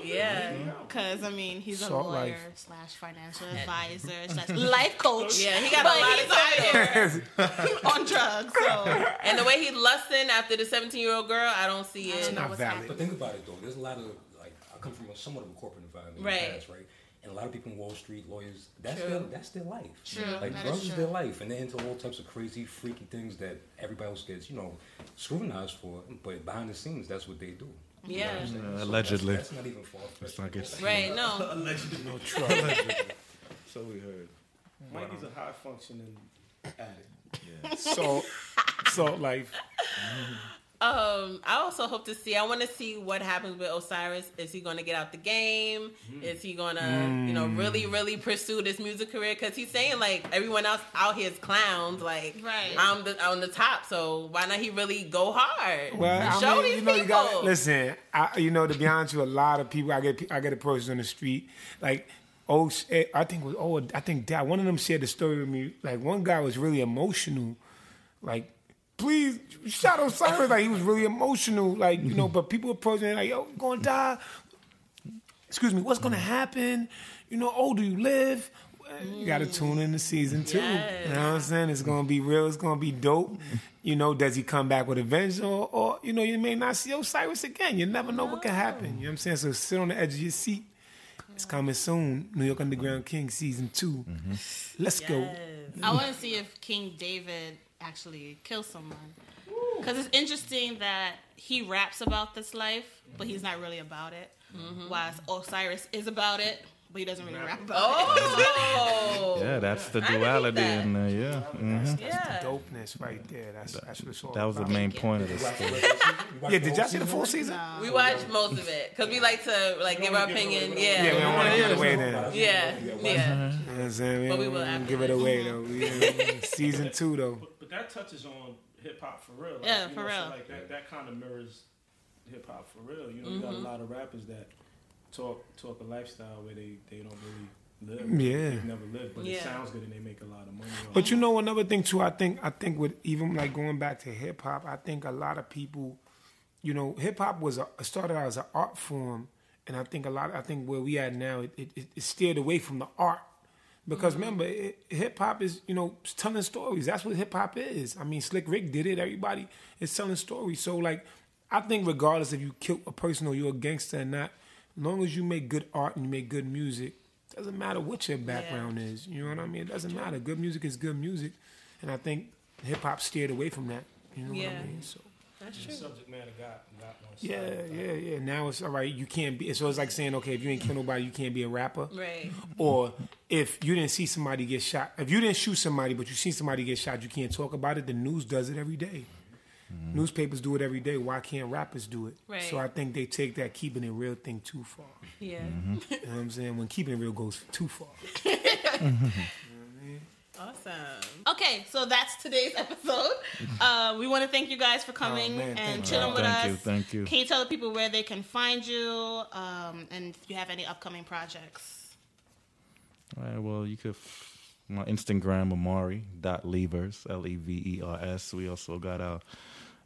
yeah, Because I mean, he's a lawyer life. slash financial advisor slash life coach. yeah. He got But a lot he's of titles, on drugs. So and the way he lusting after the seventeen-year-old girl, I don't see I it. don't know not what's valid. happening. But think about it though. There's a lot of like I come from a somewhat of a corporate environment, in the Right. past, right? And a lot of people in Wall Street, lawyers, that's True. their that's their life. True, Like that drugs is is their life, and they're into all types of crazy, freaky things that everybody else gets, you know, scrutinized for. But behind the scenes, that's what they do. You know what I'm Yeah. Uh, So allegedly. That's, that's not even far Let's not get Right? No. No truck. So we heard. Mikey's a high functioning addict. Yeah. So, salt life. Um, I also hope to see. I want to see what happens with Osiris. Is he going to get out the game? Is he going to, you know, really, really pursue this music career? Because he's saying like everyone else out here is clowns. Like, Right. I'm the, on the top. So why not he really go hard? Well, And I mean, these you know, you people. got listen. I, you know, to be honest with you, a lot of people, I get I get approaches on the street, like. Oh, eh, I think was oh, I think that one of them shared the story with me. Like one guy was really emotional, like please shout out Cyrus. Like he was really emotional, like you know. But people approach me like, yo, you gonna die? Excuse me, what's gonna happen? You know, oh, do you live? You got to tune in to season two. Yes. You know what I'm saying? It's gonna be real. It's gonna be dope. You know, does he come back with a vengeance, or, or you know, you may not see Osiris again. You never know what can happen. You know what I'm saying? So sit on the edge of your seat. It's coming soon. New York Underground King season 2 mm-hmm. Let's go. I want to see if King David actually kill someone. Because it's interesting that he raps about this life, but he's not really about it. Whilst Osiris is about it, but he doesn't really rap about it. Oh. Yeah, that's the duality that. in there. Yeah, mhm. Yeah. Dopeness right there. That's that's what it's all that was the about. main point of this. story. Yeah, did y'all see the full season? it. We watched most of it because we like to like give our opinion. Yeah. Yeah, we don't want to give it away then. Yeah. Yeah. know what I'm saying? But we will after give it away though. Yeah, season two though. But, but that touches on hip hop for real. Like, Yeah, you for know, so real. like that, that kind of mirrors hip hop for real. You know, you got a Mm-hmm. lot of rappers that talk talk a lifestyle where they, they don't really live. Yeah. They've never lived, but it sounds good and they make a lot of money. off But you know another thing too. I think I think with even like going back to hip hop, I think a lot of people, you know, hip hop was a, started out as an art form, and I think a lot. I think where we at now, it, it, it steered away from the art. Because mm-hmm. remember, hip hop is you know telling stories. That's what hip hop is. I mean, Slick Rick did it. Everybody is telling stories. So like, I think regardless if you kill a person or you're a gangster or not, as long as you make good art and you make good music, doesn't matter what your background is. You know what I mean? It doesn't matter. Good music is good music, and I think hip hop steered away from that. You know what I mean? So That's The true. subject matter got got one side. yeah, yeah, yeah. Now it's all right. You can't be. So it's like saying, okay, if you ain't kill nobody, you can't be a rapper. Right. Or if you didn't see somebody get shot, if you didn't shoot somebody, but you see somebody get shot, you can't talk about it. The news does it every day. Mm-hmm. Newspapers do it every day. Why can't rappers do it? Right. So I think they take that keeping it real thing too far. Yeah. Mm-hmm. You know what I'm saying? When keeping it real goes too far. Mm-hmm. Awesome. Okay, so that's today's episode. Uh, we want to thank you guys for coming Oh, man, and you. chilling with Thank us. you, thank you. Can you tell the people where they can find you um, and if you have any upcoming projects? All right, well, you could f- my Instagram Amari dot levers L E V E R S. We also got our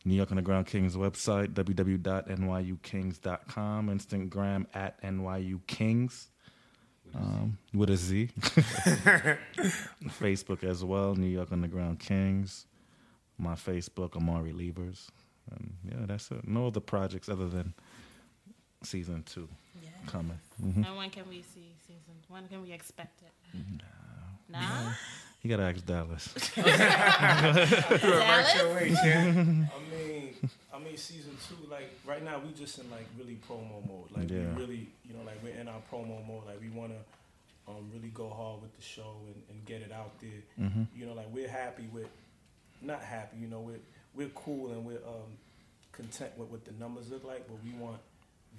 New York Underground Kings website www.nykings.com. Instagram at NYU Kings um, with a Z. Facebook as well, New York Underground Kings. My Facebook Amari Levers, and yeah, that's it. No other projects other than season two coming. hmm And when can we see season? When can we expect it? No. Nah? You gotta ask Dallas. Dallas? I mean, I mean, season two. Like right now, we just in like really promo mode. Like Yeah. we really, you know, like we're in our promo mode. Like we want to um, really go hard with the show and, and get it out there. Mm-hmm. You know, like we're happy with, not happy. You know, we're we're cool and we're um, content with what the numbers look like, but we want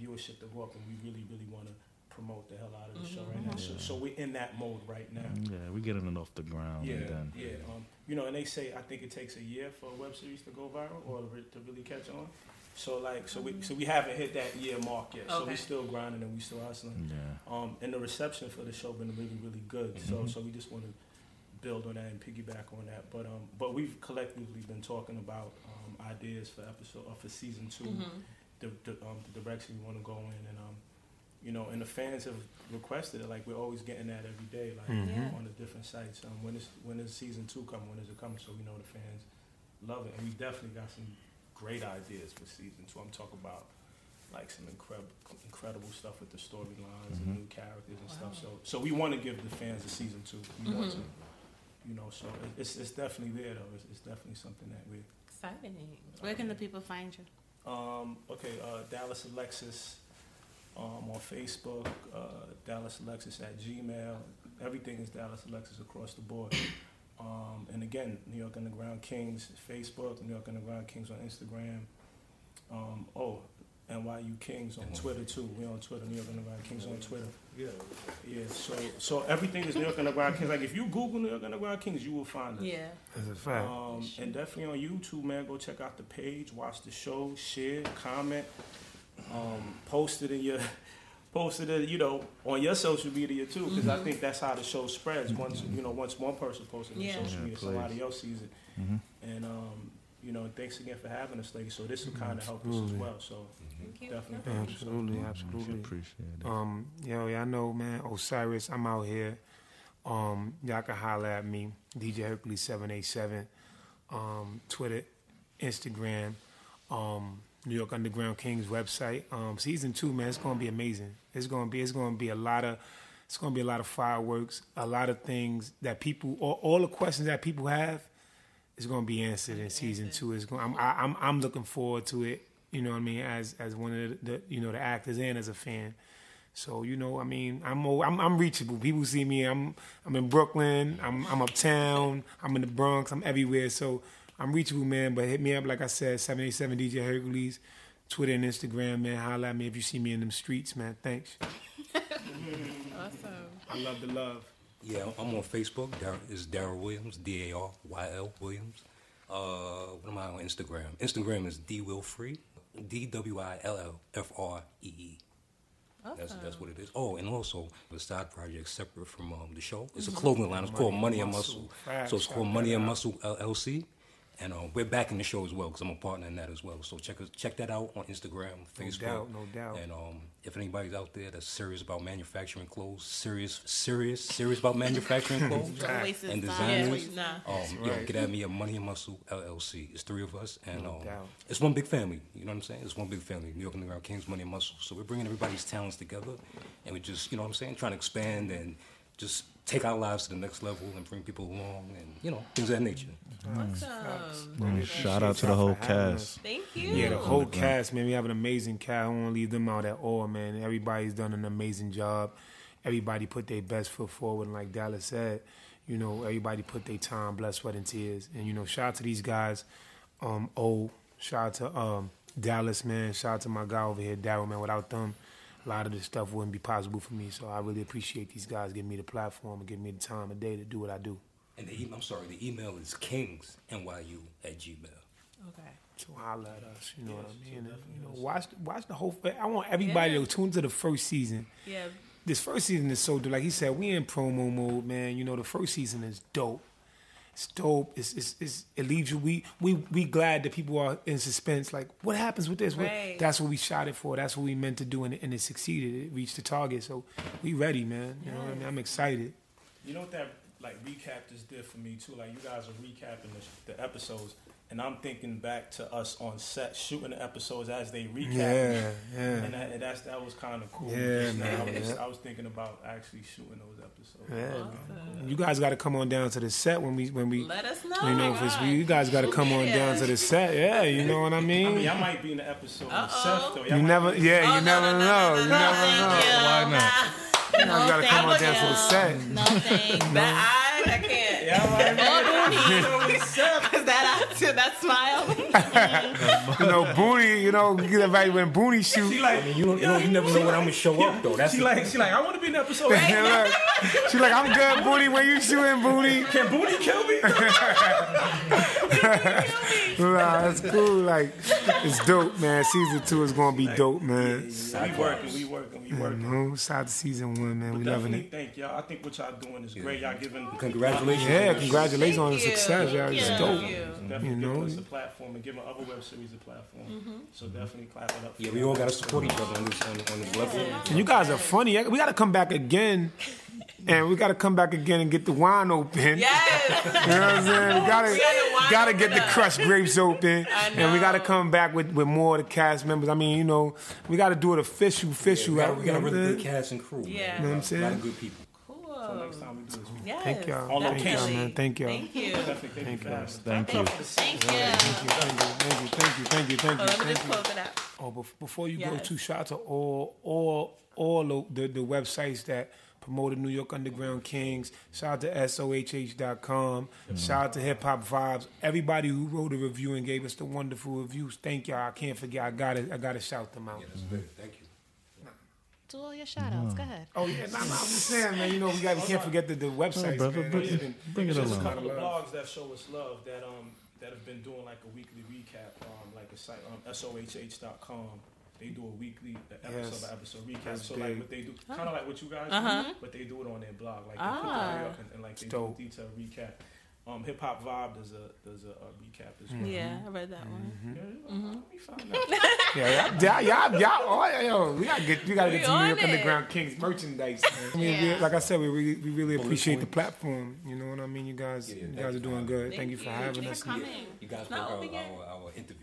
viewership to go up, and we really, really want to promote the hell out of the show right now. So, so we're in that mode right now. Yeah, we're getting it off the ground. Yeah, and then, yeah. Um, you know, and they say I think it takes a year for a web series to go viral or to, re- to really catch on. So like, so we so we haven't hit that year mark yet. Okay. So we're still grinding and we still hustling. Yeah. Um, and the reception for the show been really really good. So so we just want to build on that and piggyback on that. But um, but we've collectively been talking about um, ideas for episode or for season 2 the, the, um, the direction we want to go in and um, you know, and the fans have requested it. Like we're always getting that every day, like Yeah. on the different sites. Um, when is when is season two coming? When is it coming? So we know the fans love it, and we definitely got some great ideas for season two. I'm talking about like some incredible incredible stuff with the storylines and new characters and stuff. So so we want to give the fans a season two. We want to, you know. So it's it's definitely there though. It's, it's definitely something that we're Exciting. Where can the people find you? Um, okay, uh, Dallas Alexis um, on Facebook, uh, Dallas Alexis at Gmail. Everything is Dallas Alexis across the board. Um, and again, New York Underground Kings Facebook, New York Underground Kings on Instagram. Um, oh, NYU Kings on Twitter too. We're on Twitter, New York Underground Kings on Twitter. Yeah. Yeah, so so everything is New York Underground Kings. Like if you Google New York Underground Kings, you will find us. Yeah. That's a fact. Um, and definitely on YouTube, man, go check out the page, watch the show, share, comment, um, post it in your, post it, you know, on your social media too, because I think that's how the show spreads. Once you know, once one person posts it on Yeah. social media, please. somebody else sees it, Mhm. and um, you know, thanks again for having us, lady. So this will kind of help us as well. So Thank you. definitely, thank you. Absolutely, We absolutely. appreciate it. Um, yo, y'all know, man, Osiris, I'm out here. Um, y'all can holler at me, DJ Hercules seven eight seven, um, Twitter, Instagram, um, New York Underground Kings website. Um, season two, man, it's gonna be amazing. It's gonna be, it's gonna be a lot of, it's gonna be a lot of fireworks, a lot of things that people, all, all the questions that people have, is gonna be answered in season two. It's going, I'm, I, I'm, I'm looking forward to it. You know what I mean? As, as one of the, the you know, the actors and as a fan. So you know, I mean, I'm I'm, I'm reachable. People see me. I'm I'm in Brooklyn. I'm I'm uptown. I'm in the Bronx. I'm everywhere. So I'm reachable, man. But hit me up, like I said, seven eight seven DJ Hercules, Twitter and Instagram, man. Holla at me if you see me in them streets, man. Thanks. Awesome. I love the love. Yeah, I'm on Facebook. Dar- It's Daryl Williams, D A R Y L Williams. Uh, what am I on Instagram? Instagram is D Will Free, D W I L L F R E E. That's that's what it is. Oh, and also the side project separate from um, the show. It's a clothing line. It's called Money and Muscle. Facts. So it's called Money and. Muscle LLC. And uh, we're back in the show as well because I'm a partner in that as well. So check us, check that out on Instagram, Facebook. No doubt, no doubt. And um, if anybody's out there that's serious about manufacturing clothes, serious, serious, serious about manufacturing clothes, Don't waste his and time. designers, Yeah, nah. um, yo, right. get at me at Money and Muscle LLC. It's three of us, and No um, doubt. it's one big family. You know what I'm saying? It's one big family. New York Underground Kings, Money and Muscle. So we're bringing everybody's talents together, and we're just, you know what I'm saying, trying to expand and just take our lives to the next level and bring people along, and you know, things of that nature. Awesome. Mm, Shout out to the whole cast. Thank you. Yeah, the whole cast, man. We have an amazing cast. I don't want to leave them out at all, man. Everybody's done an amazing job. Everybody put their best foot forward, and like Dallas said, you know, everybody put their time, blood, sweat, and tears. And you know, shout out to these guys. Um, oh, shout out to um, Dallas, man. Shout out to my guy over here, Daryl, man. Without them, a lot of this stuff wouldn't be possible for me. So I really appreciate these guys giving me the platform and giving me the time of day to do what I do. And the email, I'm sorry, the email is kingsnyu at gmail. Okay. So holla at us, you know what I mean? And, you know, watch watch the whole. I want everybody Yeah. to tune to the first season. Yeah. This first season is so dope. Like he said, we in promo mode, man. You know, the first season is dope. It's dope. It's, it's, it's it leaves you. We we we glad that people are in suspense. Like, what happens with this? What- that's what we shot it for. That's what we meant to do, and it, and it succeeded. It reached the target. So we ready, man. You know what I mean? I'm excited. You know what that like recap just did for me too. Like you guys are recapping the, the episodes, and I'm thinking back to us on set shooting the episodes as they recap. Yeah, yeah. And, that, and that's that was kind of cool. Yeah, Just now, I was, yeah. I was thinking about actually shooting those episodes. Yeah, man. You guys got to come on down to the set when we when we. Let us know. You know, if it's, you guys got to come on down to the set. Yeah, you know what I mean. I mean, I might be in the episode Uh-oh. myself though. Y'all You never, be- yeah, Oh, you no, never no, no, know. no, You no, never thank know. you. Why not? You guys gotta come on down to the set. No thanks. That I, I can't. Yeah, I might be. Is that that smile? You know, Booney, you know, get everybody when Booney shoot. She like, I mean, you don't, you, know, you never know when I'm gonna show up though. That's she like, she like, I want to be in the episode. Yeah, look. She like, I'm good, Booney. When you shooting, Booney? Can Booty kill me? Nah, that's cool. Like, it's dope, man. Season two is gonna be dope, man. we working, we working, we working. No, shout out to season one, man. We loving it. thank y'all. I think what y'all doing is great. Y'all giving Congratulations. Yeah, congratulations on the you. success, y'all. It's Thank dope. you. definitely You know? giving a platform and giving other web series a platform. Mm-hmm. So definitely clap it up. for Yeah, we y'all. gotta support each other on this on, on this level. And you guys are funny. We gotta come back again. And we gotta come back again and get the wine open. Yes. You know what I'm saying? We gotta, We got the wine gotta get the crushed grapes open, I and we gotta come back with, with more of the cast members. I mean, you know, we gotta do it official, official. We got, we got a really good cast and crew. Yeah. man. Know what I'm saying? A lot of good people. Cool. Next oh. time we do this, Yes. Thank y'all. On Thank y'all, man. Thank y'all. Thank you. definitely thank, you for having us. Thank you. Thank you. Thank you, thank you, thank you, thank you, thank Oh, you, let me thank you. close it out. Oh, bef- before you go Yes. to shout out to all all all the, the websites that promoted New York Underground Kings. Shout out to SOHH.com. Shout out to Hip Hop Vibes. Everybody who wrote a review and gave us the wonderful reviews. Thank y'all. I can't forget. I got to I got to shout them out. Yeah, that's good. Thank you. Do all your shout outs. Go ahead. Oh yeah, nah, nah, I'm just saying, man. You know, we got we can't forget the, the websites. brother, man. bring It's it- been- bring it There's a along. couple of blogs that show us love that um that have been doing like a weekly recap, um like a site um sohh.com. They do a weekly episode Yes. by episode recap. That's so big. like what they do, kind of like what you guys Uh-huh. do, but they do it on their blog. Like they Ah. put the way up and, and like they It's dope. do a detailed recap. Um, Hip Hop Vibe does a does a, a recap as well. Yeah, I read that one. Yeah, Mm-hmm. let me find out. Yeah, y'all, y'all, y'all, y'all oh, yeah, we gotta get, we gotta We get some New York. Underground Kings merchandise. I mean, we- Yeah. like I said, we really, we really appreciate the platform. You know what I mean? You guys, Yeah, yeah, you guys are doing good. Thank, Thank you for you. having Thank us. you for coming. You guys Not broke our, over our, our interview virginity, so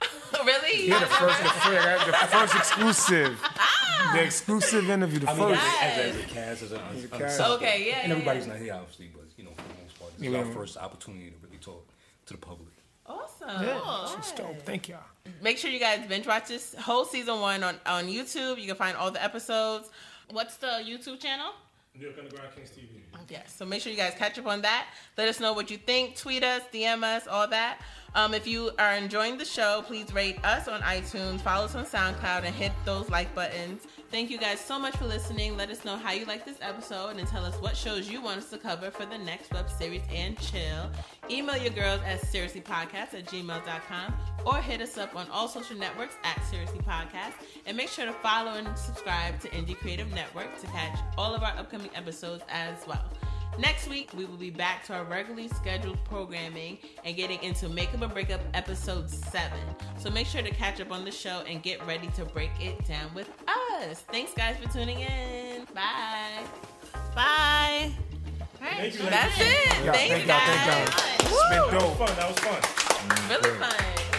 really? Yeah, the first, the first, the first exclusive, ah. the exclusive interview, the I mean, first. as, as, as a cast, as a, as a cast. Okay, yeah, and yeah, everybody's yeah. not here, obviously, but you know, for the most part, this Yeah. is our first opportunity to really talk to the public. Awesome. Yeah, it's dope. Thank y'all. Make sure you guys binge watch this whole season one on, on YouTube. You can find all the episodes. What's the YouTube channel? New York Underground Kings TV. Yes. So make sure you guys catch up on that. Let us know what you think. Tweet us, DM us, all that. Um, if you are enjoying the show, please rate us on iTunes, follow us on SoundCloud, and hit those like buttons. Thank you guys so much for listening. Let us know how you like this episode and tell us what shows you want us to cover for the next web series and chill. Email your girls at seriouslypodcast at gmail.com or hit us up on all social networks at Seriously Podcast. And make sure to follow and subscribe to Indie Creative Network to catch all of our upcoming episodes as well. Next week, we will be back to our regularly scheduled programming and getting into Makeup or Breakup episode 7. So make sure to catch up on the show and get ready to break it down with us. Thanks, guys, for tuning in. Bye. Bye. Thank you, That's it. Yeah, Thanks, thank y'all, thank guys. y'all. It's That was fun. That was fun. Really fun.